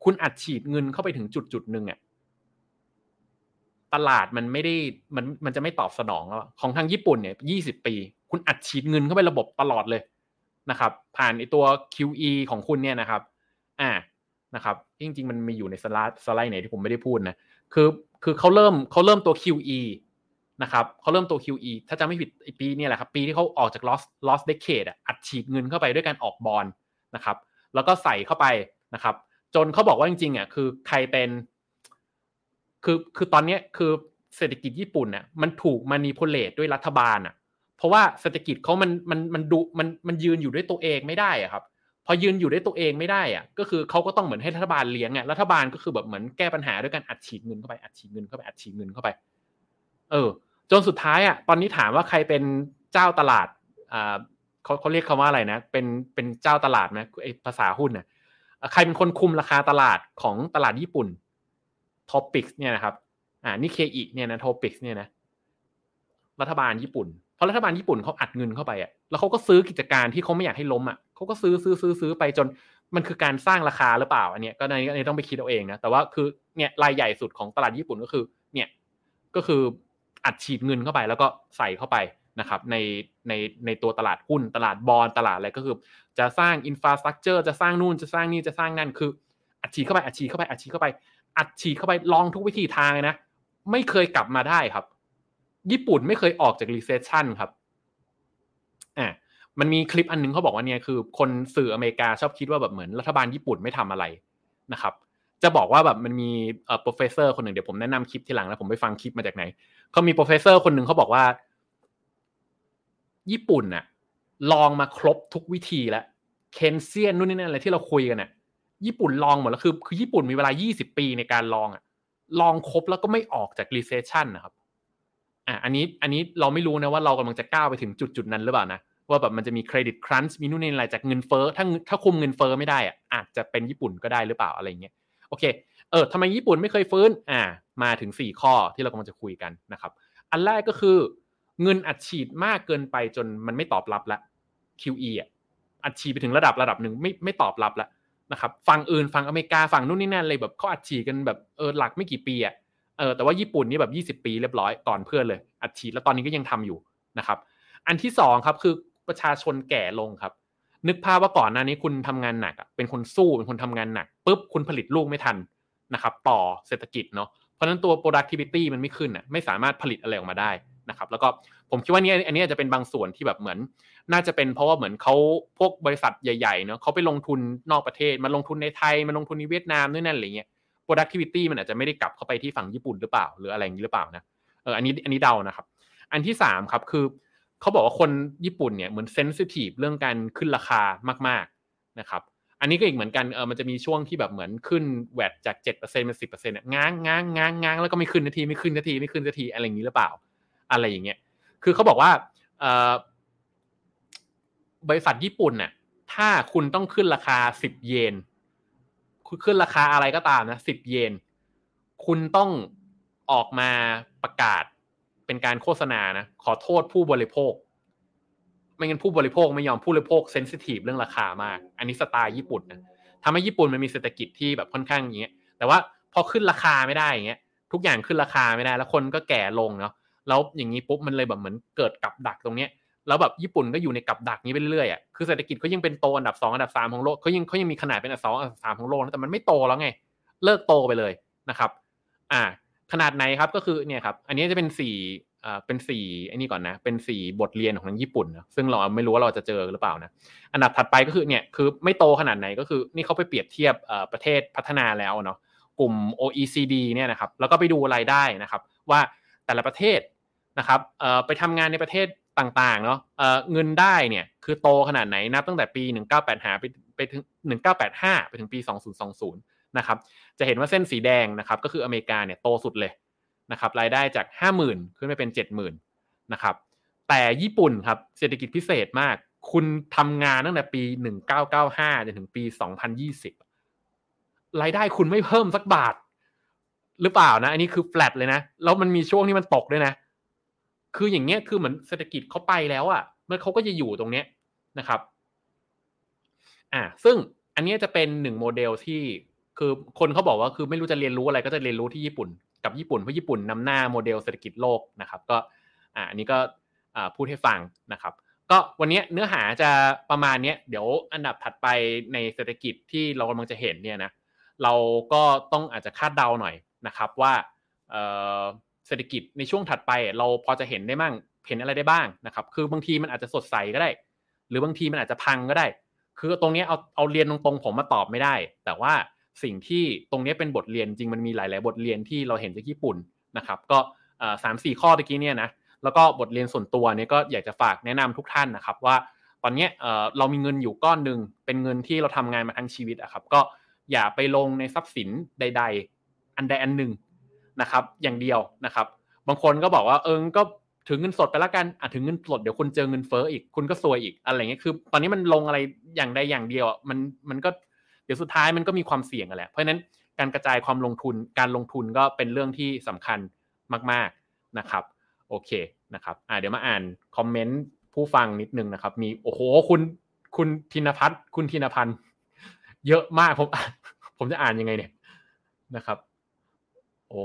คุณอัดฉีดเงินเข้าไปถึงจุดจุดหนึ่งอะตลาดมันไม่ได้มันมันจะไม่ตอบสนองแล้วของทางญี่ปุ่นเนี่ยยี่สิบปี คุณอัดฉีดเงินเข้าไประบบตลอดเลยนะครับ ผ่านไอตัว QE ของคุณเนี่ยนะครับ อ่านะครับจริงๆ มันมีอยู่ในสไลด์สไลด์ไหนที่ผมไม่ได้พูดนะคือคือเขาเริ่มเขาเริ่มตัว QE นะครับเขาเริ่มตัว QE ถ้าจะไม่ผิดปีนี่แหละครับ ปีที่เขาออกจาก loss loss decade อัดฉีดเงินเข้าไปด้วยการออกบอลนะครับ แล้วก็ใส่เข้าไปนะครับ จนเขาบอกว่าจริงๆอะคือใครเป็นคือคือตอนนี้คือเศรษฐกิจญี่ปุ่นอะมันถูกมานิโพเลตด้วยรัฐบาลอะ เพราะว่าเศรษฐกิจเขามันมันมันดูมันมันยืนอยู่ด้วยตัวเองไม่ได้อะครับ พอยืนอยู่ด้วยตัวเองไม่ได้อะ ก็คือเขาก็ต้องเหมือนให้รัฐบาลเลี้ยงอะรัฐบาลก็คือแบบเหมือนแก้ปัญหาด้วยการอัดฉีดเงินเข้าไปอัดฉีดเงินเข้าไปอัดฉีดเงินเข้าไป เออ จนสุดท้ายอะตอนนี้ถามว่าใครเป็นเจ้าตลาดอ่าเขาเขาเรียกคำว่าอะไรนะ เป็นเป็นเจ้าตลาดไหมไอภาษาหุ้นน่ะใครเป็นคนคุมราคาตลาดของตลาดญี่ปุ่น TOPIX เนี่ยนะครับ อ่านี่เคอีเนี่ยนะ TOPIX เนี่ยนะรัฐบาลญี่ปุ่นเพราะรัฐบาลญี่ปุ่นเขาอัดเงินเข้าไปอะแล้วเขาก็ซื้อกิจการที่เขาไม่อยากให้ล้มอะเขาก็ซื้อซื้อซื้อซื้อไปจนมันคือการสร้างราคาหรือเปล่า อันเนี้ยก็ในนี้ต้องไปคิดเอาเองนะแต่ว่าคือเนี่ยรายใหญ่สุดของตลาดญี่ปุ่นก็คือ เนี่ยก็คือ อัดฉีดเงินเข้าไปแล้วก็ใส่เข้าไปนะครับในในในตัวตลาดหุ้นตลาดบอลตลาดอะไรก็คือ จะสร้าง infrastructure จะสร้างนู่นจะสร้างนี่จะสร้างนั่นคือ อัดฉีดเข้าไปอัดฉีดเข้าไปอัดฉีดเข้าไปอัดฉีดเข้าไปลองทุกวิธีทางนะ ไม่เคยกลับมาได้ครับ ญี่ปุ่นไม่เคยออกจาก recession ครับอ่ามันมีคลิปอันนึงเขาบอกว่าเนี่ยคือ คนสื่ออเมริกาชอบคิดว่าแบบเหมือนรัฐบาลญี่ปุ่นไม่ทำอะไรนะครับ จะบอกว่าแบบมันมีเอ่อ professor คนหนึ่งเดี๋ยวผมแนะนำคลิปทีหลังแล้วผมไปฟังคลิปมาจากไหนเขามี professor คนหนึ่งเขาบอกว่า ญี่ปุ่นน่ะ ลองมาครบทุกวิธีแล้ว Keynesian นู่นนี่นั่นอะไรที่เราคุยกันน่ะ ญี่ปุ่นลองหมดแล้วคือ คือญี่ปุ่นมีเวลา 20 ปีในการลองอะ ลองครบแล้วก็ไม่ออกจาก recession นะครับอะอันนี้อันนี้เราไม่รู้นะว่าเรากำลังจะก้าวไปถึงจุดจุดนั้นหรือเปล่านะว่าแบบมันจะมี credit crunch มีนู่นนี่อะไรจากเงินเฟ้อถ้าถ้าคุมเงินเฟ้อไม่ได้อะอาจจะเป็นญี่ปุ่นก็ได้หรือเปล่าอะไรเงี้ย อเคเออทำไมญี่ปุ่นไม่เคยฟื้นอ่ามาถึงสี่ข้อที่เรากำลังจะคุยกันนะครับ อันแรกก็คือ เงินอัดฉีดมากเกินไปจนมันไม่ตอบรับละ QE อะอัดฉีดไปถึงระดับระดับหนึ่งไม่ไม่ตอบรับแล้วนะครับฝั่งอื่นฝั่งอเมริกาฝั่งนู่นนี่นั่นเลยแบบเขาอัดฉีดกันแบบเออหลักไม่กี่ปีอะเออแต่ว่าญี่ปุ่นนี่แบบ 20 ปีเรียบร้อยก่อนเพื่อนเลย อัดฉีดแล้วตอนนี้ก็ยังทำอยู่นะครับ อันที่สองครับคือประชาชนแก่ลงครับ นึกภาพว่าก่อนหน้านี้คุณทำงานหนักเป็นคนสู้เป็นคนทำงานหนักปุ๊บคุณผลิตลูกไม่ทันนะครับ ต่อเศรษฐกิจเนาะเพราะนั้นตัว productivity มันไม่ขึ้นอะไม่สามารถผลิตอะไรออกมาได้นะครับ แล้วก็ผมคิดว่านี่อันนี้อาจจะเป็นบางส่วนที่แบบเหมือน น่าจะเป็นเพราะว่าเหมือนเขาพวกบริษัทใหญ่ๆเนาะเขาไปลงทุนนอกประเทศมาลงทุนในไทยมาลงทุนในเวียดนามนู่นนั่นอะไรเงี้ย productivity มันอาจจะไม่ได้กลับเข้าไปที่ฝั่งญี่ปุ่นหรือเปล่า หรืออะไรอย่างนี้หรือเปล่านะเอออันนี้อันนี้เดานะครับ อันที่สามครับคือ เขาบอกว่าคนญี่ปุ่นเนี่ยเหมือนเซนซิทีฟเรื่องการขึ้นราคามากๆนะครับ อันนี้ก็อีกเหมือนกันเออมันจะมีช่วงที่แบบเหมือนขึ้นแวดจากเจ็ดเปอร์เซ็นต์เป็นสิบเปอร์เซ็นต์ง้างง้างง้างง้างแล้วก็ไม่ขึ้นนาทีไม่ขึ้นนาทีไม่ขึ้นนาทีอะไรอย่างนี้หรือเปล่า อะไรอย่างเงี้ยคือเขาบอกว่าเออบริษัทญี่ปุ่นเนี่ยถ้าคุณต้องขึ้นราคาสิบเยนคุณขึ้นราคาอะไรก็ตามนะสิบเยน คุณต้องออกมาประกาศ เป็นการโฆษณานะขอโทษผู้บริโภค ไม่งั้นผู้บริโภคไม่ยอมผู้บริโภคเซนซิทีฟเรื่องราคามาก อันนี้สไตล์ญี่ปุ่นนะทำให้ญี่ปุ่นมันมีเศรษฐกิจที่แบบค่อนข้างอย่างเงี้ยแต่ว่าพอขึ้นราคาไม่ได้อย่างเงี้ยทุกอย่างขึ้นราคาไม่ได้ แล้วคนก็แก่ลงเนาะแล้วอย่างนี้ปุ๊บมันเลยแบบเหมือนเกิดกับดักตรงเนี้ยแล้วแบบญี่ปุ่นก็อยู่ในกับดักนี้ไปเรื่อยอะคือเศรษฐกิจเขายังเป็นโตอันดับสองอันดับสามของโลกเขายังเขายังมีขนาดเป็นอันดับสองอันดับสามของโลกแต่มันไม่โตแล้วไง เลิกโตไปเลยนะครับ อ่า ขนาดไหนครับก็คือเนี่ยครับอันนี้จะเป็นสี่อ่าเป็นสี่ไอ้นี่ก่อนนะ เป็นสี่บทเรียนของทางญี่ปุ่นนะซึ่งเราไม่รู้ว่าเราจะเจอหรือเปล่านะอันดับถัดไปก็คือเนี่ยคือไม่โตขนาดไหนก็คือนี่เขาไปเปรียบเทียบประเทศพัฒนาแล้วเนาะกลุ่ม OECD เนี่ยนะครับแล้วก็ไปดูรายได้นะครับ ว่าแต่ละประเทศนะครับไปทำงานในประเทศต่างๆเนาะเงินได้เนี่ยคือโตขนาดไหนนับตั้งแต่ปี 1985 ไปไปถึง1985 ไปถึงปี 2020 นะครับจะเห็นว่าเส้นสีแดงนะครับก็คืออเมริกาเนี่ยโตสุดเลยนะครับรายได้จาก 50,000 ขึ้นไปเป็น 70,000นะครับแต่ญี่ปุ่นครับเศรษฐกิจพิเศษมาก คุณทำงานตั้งแต่ปี 1995จนถึงปี 2020 รายได้คุณไม่เพิ่มสักบาท หรือเปล่านะ อันนี้คือแฟลตเลยนะ แล้วมันมีช่วงที่มันตกด้วยนะ คืออย่างเงี้ยคือเหมือนเศรษฐกิจเขาไปแล้วอะ่ะมันเขาก็จะอยู่ตรงเนี้ยนะครับ อ่าซึ่งอันนี้จะเป็นหนึ่งโมเดลที่ คือคนเขาบอกว่าคือไม่รู้จะเรียนรู้อะไรก็จะเรียนรู้ที่ญี่ปุ่น กับญี่ปุ่นเพราะญี่ปุ่นนำหน้าโมเดลเศรษฐกิจโลกนะครับ ก็อ่าอันนี้ก็อ่าพูดให้ฟังนะครับ ก็วันนี้เนื้อหาจะประมาณนี้เดี๋ยวอันดับถัดไปในเศรษฐกิจที่เรากำลังจะเห็นเนี่ยนะเราก็ต้องอาจจะคาดเดาหน่อยนะครับว่าเศรษฐกิจในช่วงถัดไป เราพอจะเห็นได้บ้างเห็นอะไรได้บ้างนะครับ คือบางทีมันอาจจะสดใสก็ได้ หรือบางทีมันอาจจะพังก็ได้ คือตรงนี้เอาเอาเรียนตรงๆผมมาตอบไม่ได้ แต่ว่า สิ่งที่ตรงนี้เป็นบทเรียนจริงมันมีหลาย ๆ บทเรียนที่เราเห็นจากญี่ปุ่นนะครับ ก็สามสี่ข้อตะกี้เนี่ยนะแล้วก็บทเรียนส่วนตัวเนี่ยก็อยากจะฝากแนะนำทุกท่านนะครับว่าตอนนี้เรามีเงินอยู่ก้อนหนึ่งเป็นเงินที่เราทำงานมาทั้งชีวิตอะครับ ก็อย่าไปลงในทรัพย์สินใด ๆ อันใดอันหนึ่งนะครับ อย่างเดียวนะครับ บางคนก็บอกว่าเออก็ถึงเงินสดไปแล้วกันอะถึงเงินสดเดี๋ยวคุณเจอเงินเฟ้ออีก คุณก็ซวยอีกอะไรเงี้ยคือ ตอนนี้มันลงอะไรอย่างใดอย่างเดียวมันมันก็ เดี๋ยวสุดท้ายมันก็มีความเสี่ยงกันแหละ เพราะฉะนั้นการกระจายความลงทุนการลงทุนก็เป็นเรื่องที่สำคัญมาก ๆนะครับ โอเคนะครับอ่าเดี๋ยวมาอ่านคอมเมนต์ผู้ฟังนิดนึงนะครับ มีโอ้โหคุณคุณธินพัฒน์คุณธินพันธ์เยอะมากผมผมจะอ่านยังไงเนี่ยนะครับ โอ้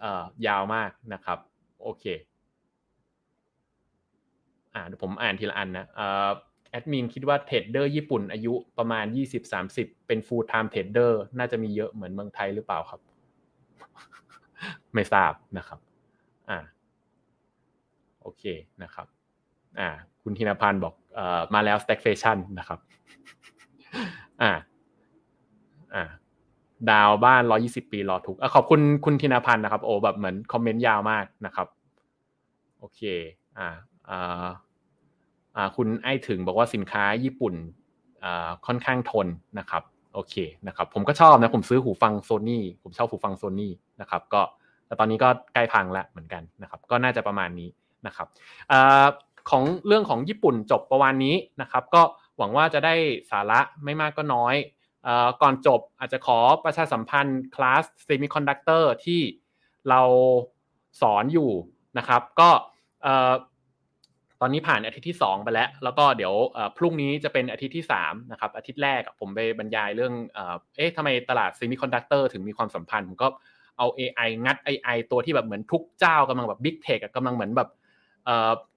เอ่ายาวมากนะครับ โอเค อ่าเดี๋ยวผมอ่านทีละอันนะอ่า แอดมินคิดว่าเทรดเดอร์ญี่ปุ่นอายุประมาณ 20-30 เป็น full time trader น่าจะมีเยอะเหมือนเมืองไทยหรือเปล่าครับ ไม่ทราบนะครับ อ่า โอเคนะครับ อ่า คุณธินพันธ์บอกเอ่อมาแล้ว stagflation นะครับ อ่า อ่า ดาวบ้าน 120 ปีรอถูกอขอบคุณคุณธินพันธ์นะครับ โอ้แบบเหมือนคอมเมนต์ยาวมากนะครับ โอเค อ่าอ่า คุณไอถึงบอกว่าสินค้าญี่ปุ่นค่อนข้างทนนะครับโอเคนะครับผมก็ชอบนะผมซื้อหูฟังโซนี่ผมชอบหูฟังโซนี่นะครับก็แต่ตอนนี้ก็ใกล้พังแล้วเหมือนกันนะครับก็น่าจะประมาณนี้นะครับอของเรื่องของญี่ปุ่นจบประมาณนี้นะครับก็หวังว่าจะได้สาระไม่มากก็น้อยก่อนจบอาจจะขอประชาสัมพันธ์ class semiconductor ที่เราสอนอยู่นะครับก็ ตอนนี้ผ่านอาทิตย์ที่ 2 ไปแล้ว แล้วก็เดี๋ยวพรุ่งนี้จะเป็นอาทิตย์ที่3นะครับอาทิตย์แรกผมไปบรรยายเรื่องเอ๊ะทำไมตลาด semiconductor ถึงมีความสัมพันธ์ผมก็เอา AI งัด AI ตัวที่แบบเหมือนทุกเจ้ากำลังแบบ big tech กำลังเหมือนแบบ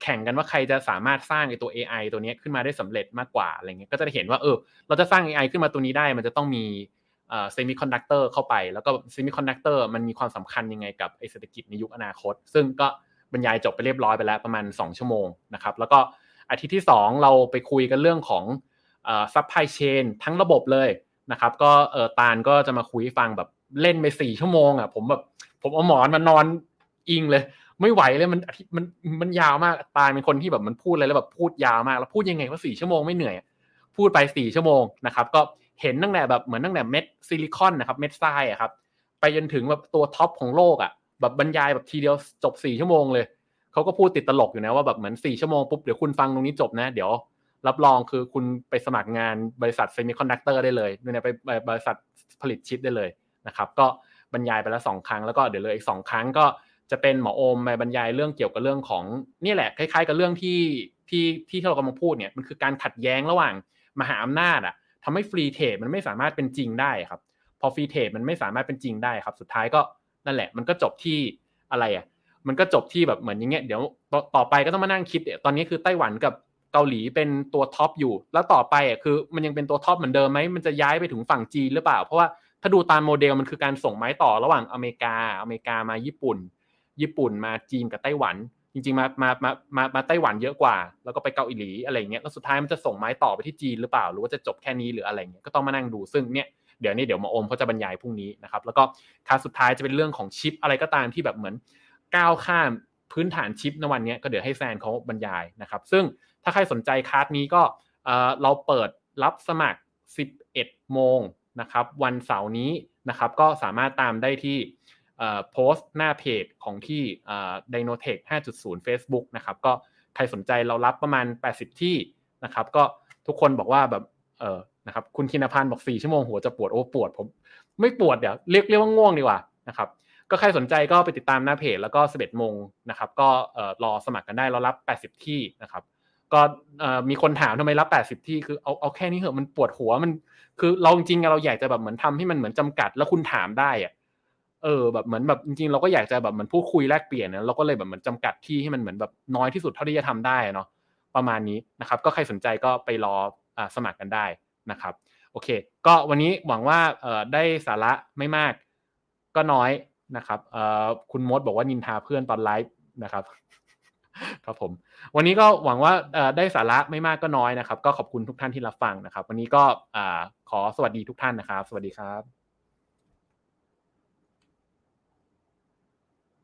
แข่งกันว่าใครจะสามารถสร้างไอตัว AI ตัวนี้ขึ้นมาได้สำเร็จมากกว่าอะไรเงี้ยก็จะได้เห็นว่าเออเราจะสร้าง AI ขึ้นมาตัวนี้ได้ มันจะต้องมี semiconductor เข้าไป แล้วก็ semiconductor มันมีความสำคัญยังไงกับไอเศรษฐกิจในยุคอนาคต ซึ่งก็ บรรยายจบไปเรียบร้อยไปแล้วประมาณ 2 ชั่วโมงนะครับแล้วก็อาทิตย์ที่ 2 เราไปคุยกันเรื่องของsupply chain ทั้งระบบเลยนะครับก็เออตาลก็จะมาคุยฟังแบบเล่นไปสี่ชั่วโมงอะผมแบบผมเอาหมอนมานอนอิงเลย ไม่ไหวเลยมันมันมันยาวมากตาลเป็นคนที่แบบมันพูดอะไรแล้วแบบพูดยาวมาก แล้วพูดยังไงว่าสี่ชั่วโมงไม่เหนื่อย พูดไปสี่ชั่วโมงนะครับก็เห็นตั้งแต่แบบเหมือนตั้งแต่เม็ดซิลิคอนนะครับเม็ดทรายอะครับไปจนถึงแบบตัว top ของโลกอะ แบบบรรยายแบบทีเดียวจบสี่ชั่วโมงเลยเขาก็พูดติดตลกอยู่นะว่าแบบเหมือนสี่ชั่วโมงปุ๊บเดี๋ยวคุณฟังตรงนี้จบนะ เดี๋ยวรับรองคือคุณไปสมัครงานบริษัท semiconductor ได้เลยเนี่ยไปบริษัทผลิตชิปได้เลยนะครับก็บรรยายไปแล้วสองครั้งแล้วก็เดี๋ยวเลยอีกสองครั้งก็จะเป็นหมอโอมมาบรรยายเรื่องเกี่ยวกับเรื่องของนี่แหละคล้ายๆ กับเรื่องที่ที่ที่เรากำลังพูดเนี่ยมันคือการขัดแย้งระหว่างมหาอำนาจอะทำให้ free trade มันไม่สามารถเป็นจริงได้ครับ พอ free trade มันไม่สามารถเป็นจริงได้ครับ สุดท้ายก็ นั่นแหละ มันก็จบที่อะไรอะ มันก็จบที่แบบเหมือนอย่างเงี้ยเดี๋ยวต่อไปก็ต้องมานั่งคิดตอนนี้คือไต้หวันกับเกาหลีเป็นตัวท็อปอยู่ แล้วต่อไปอะคือ มันยังเป็นตัวท็อปเหมือนเดิมไหมมันจะย้ายไปถึงฝั่งจีนหรือเปล่า เพราะว่าถ้าดูตามโมเดลมันคือการส่งไม้ต่อระหว่างอเมริกา อเมริกามาญี่ปุ่น ญี่ปุ่นมาจีนกับไต้หวัน จริง ๆ มามามามามาไต้หวันเยอะกว่า แล้วก็ไปเกาหลีอะไรเงี้ยแล้วสุดท้ายมันจะส่งไม้ต่อไปที่จีนหรือเปล่า หรือว่าจะจบแค่นี้หรืออะไรเงี้ยก็ต้องมานั่งดูซึ่งเนี่ย เดี๋ยวนี้เดี๋ยวมาโอมเขาจะบรรยายพรุ่งนี้นะครับแล้วก็คาสุดท้ายจะเป็นเรื่องของชิปอะไรก็ตามที่แบบเหมือนก้าวข้ามพื้นฐานชิปในวันนี้ก็เดี๋ยวให้แฟนเขาบรรยายนะครับ ซึ่งถ้าใครสนใจคลาสนี้ก็เราเปิดรับสมัคร 11 โมงนะครับ วันเสาร์นี้นะครับ ก็สามารถตามได้ที่โพสต์หน้าเพจของที่ Dynotech 5.0 Facebook นะครับ ก็ใครสนใจเรารับประมาณ 80 ที่นะครับ ก็ทุกคนบอกว่าแบบ นะครับคุณคินพันธ์บอก 4 ชั่วโมงหัวจะปวดโอ้ปวดผมไม่ปวดเดี๋ยวเรียกเรียกว่าง่วงดีกว่านะครับก็ใครสนใจก็ไปติดตามหน้าเพจแล้วก็ 11โมงนะครับก็รอสมัครกันได้เรารับ 80 ที่นะครับก็มีคนถามทำไมรับ 80 ที่คือเอาเอาแค่นี้เหอะมันปวดหัวมัน คือเราจริงๆเราอยากจะแบบเหมือนทำให้มันเหมือนจำกัด แล้วคุณถามได้อะเออแบบเหมือนแบบจริงๆเราก็อยากจะแบบเหมือนพูดคุยแลกเปลี่ยนนะเราก็เลยแบบเหมือนจำกัดที่ให้มันเหมือนแบบน้อยที่สุดเท่าที่จะทำได้เนาะประมาณนี้นะครับ ก็ใครสนใจก็ไปรออสมัครกันได้ นะครับโอเค ก็วันนี้หวังว่าได้สาระไม่มากก็น้อยนะครับคุณมดบอกว่านินทาเพื่อนตอนไลฟ์นะครับครับผม วันนี้ก็หวังว่าได้สาระไม่มากก็น้อยนะครับ ก็ขอบคุณทุกท่านที่รับฟังนะครับ วันนี้ก็ขอสวัสดีทุกท่านนะครับ สวัสดีครับ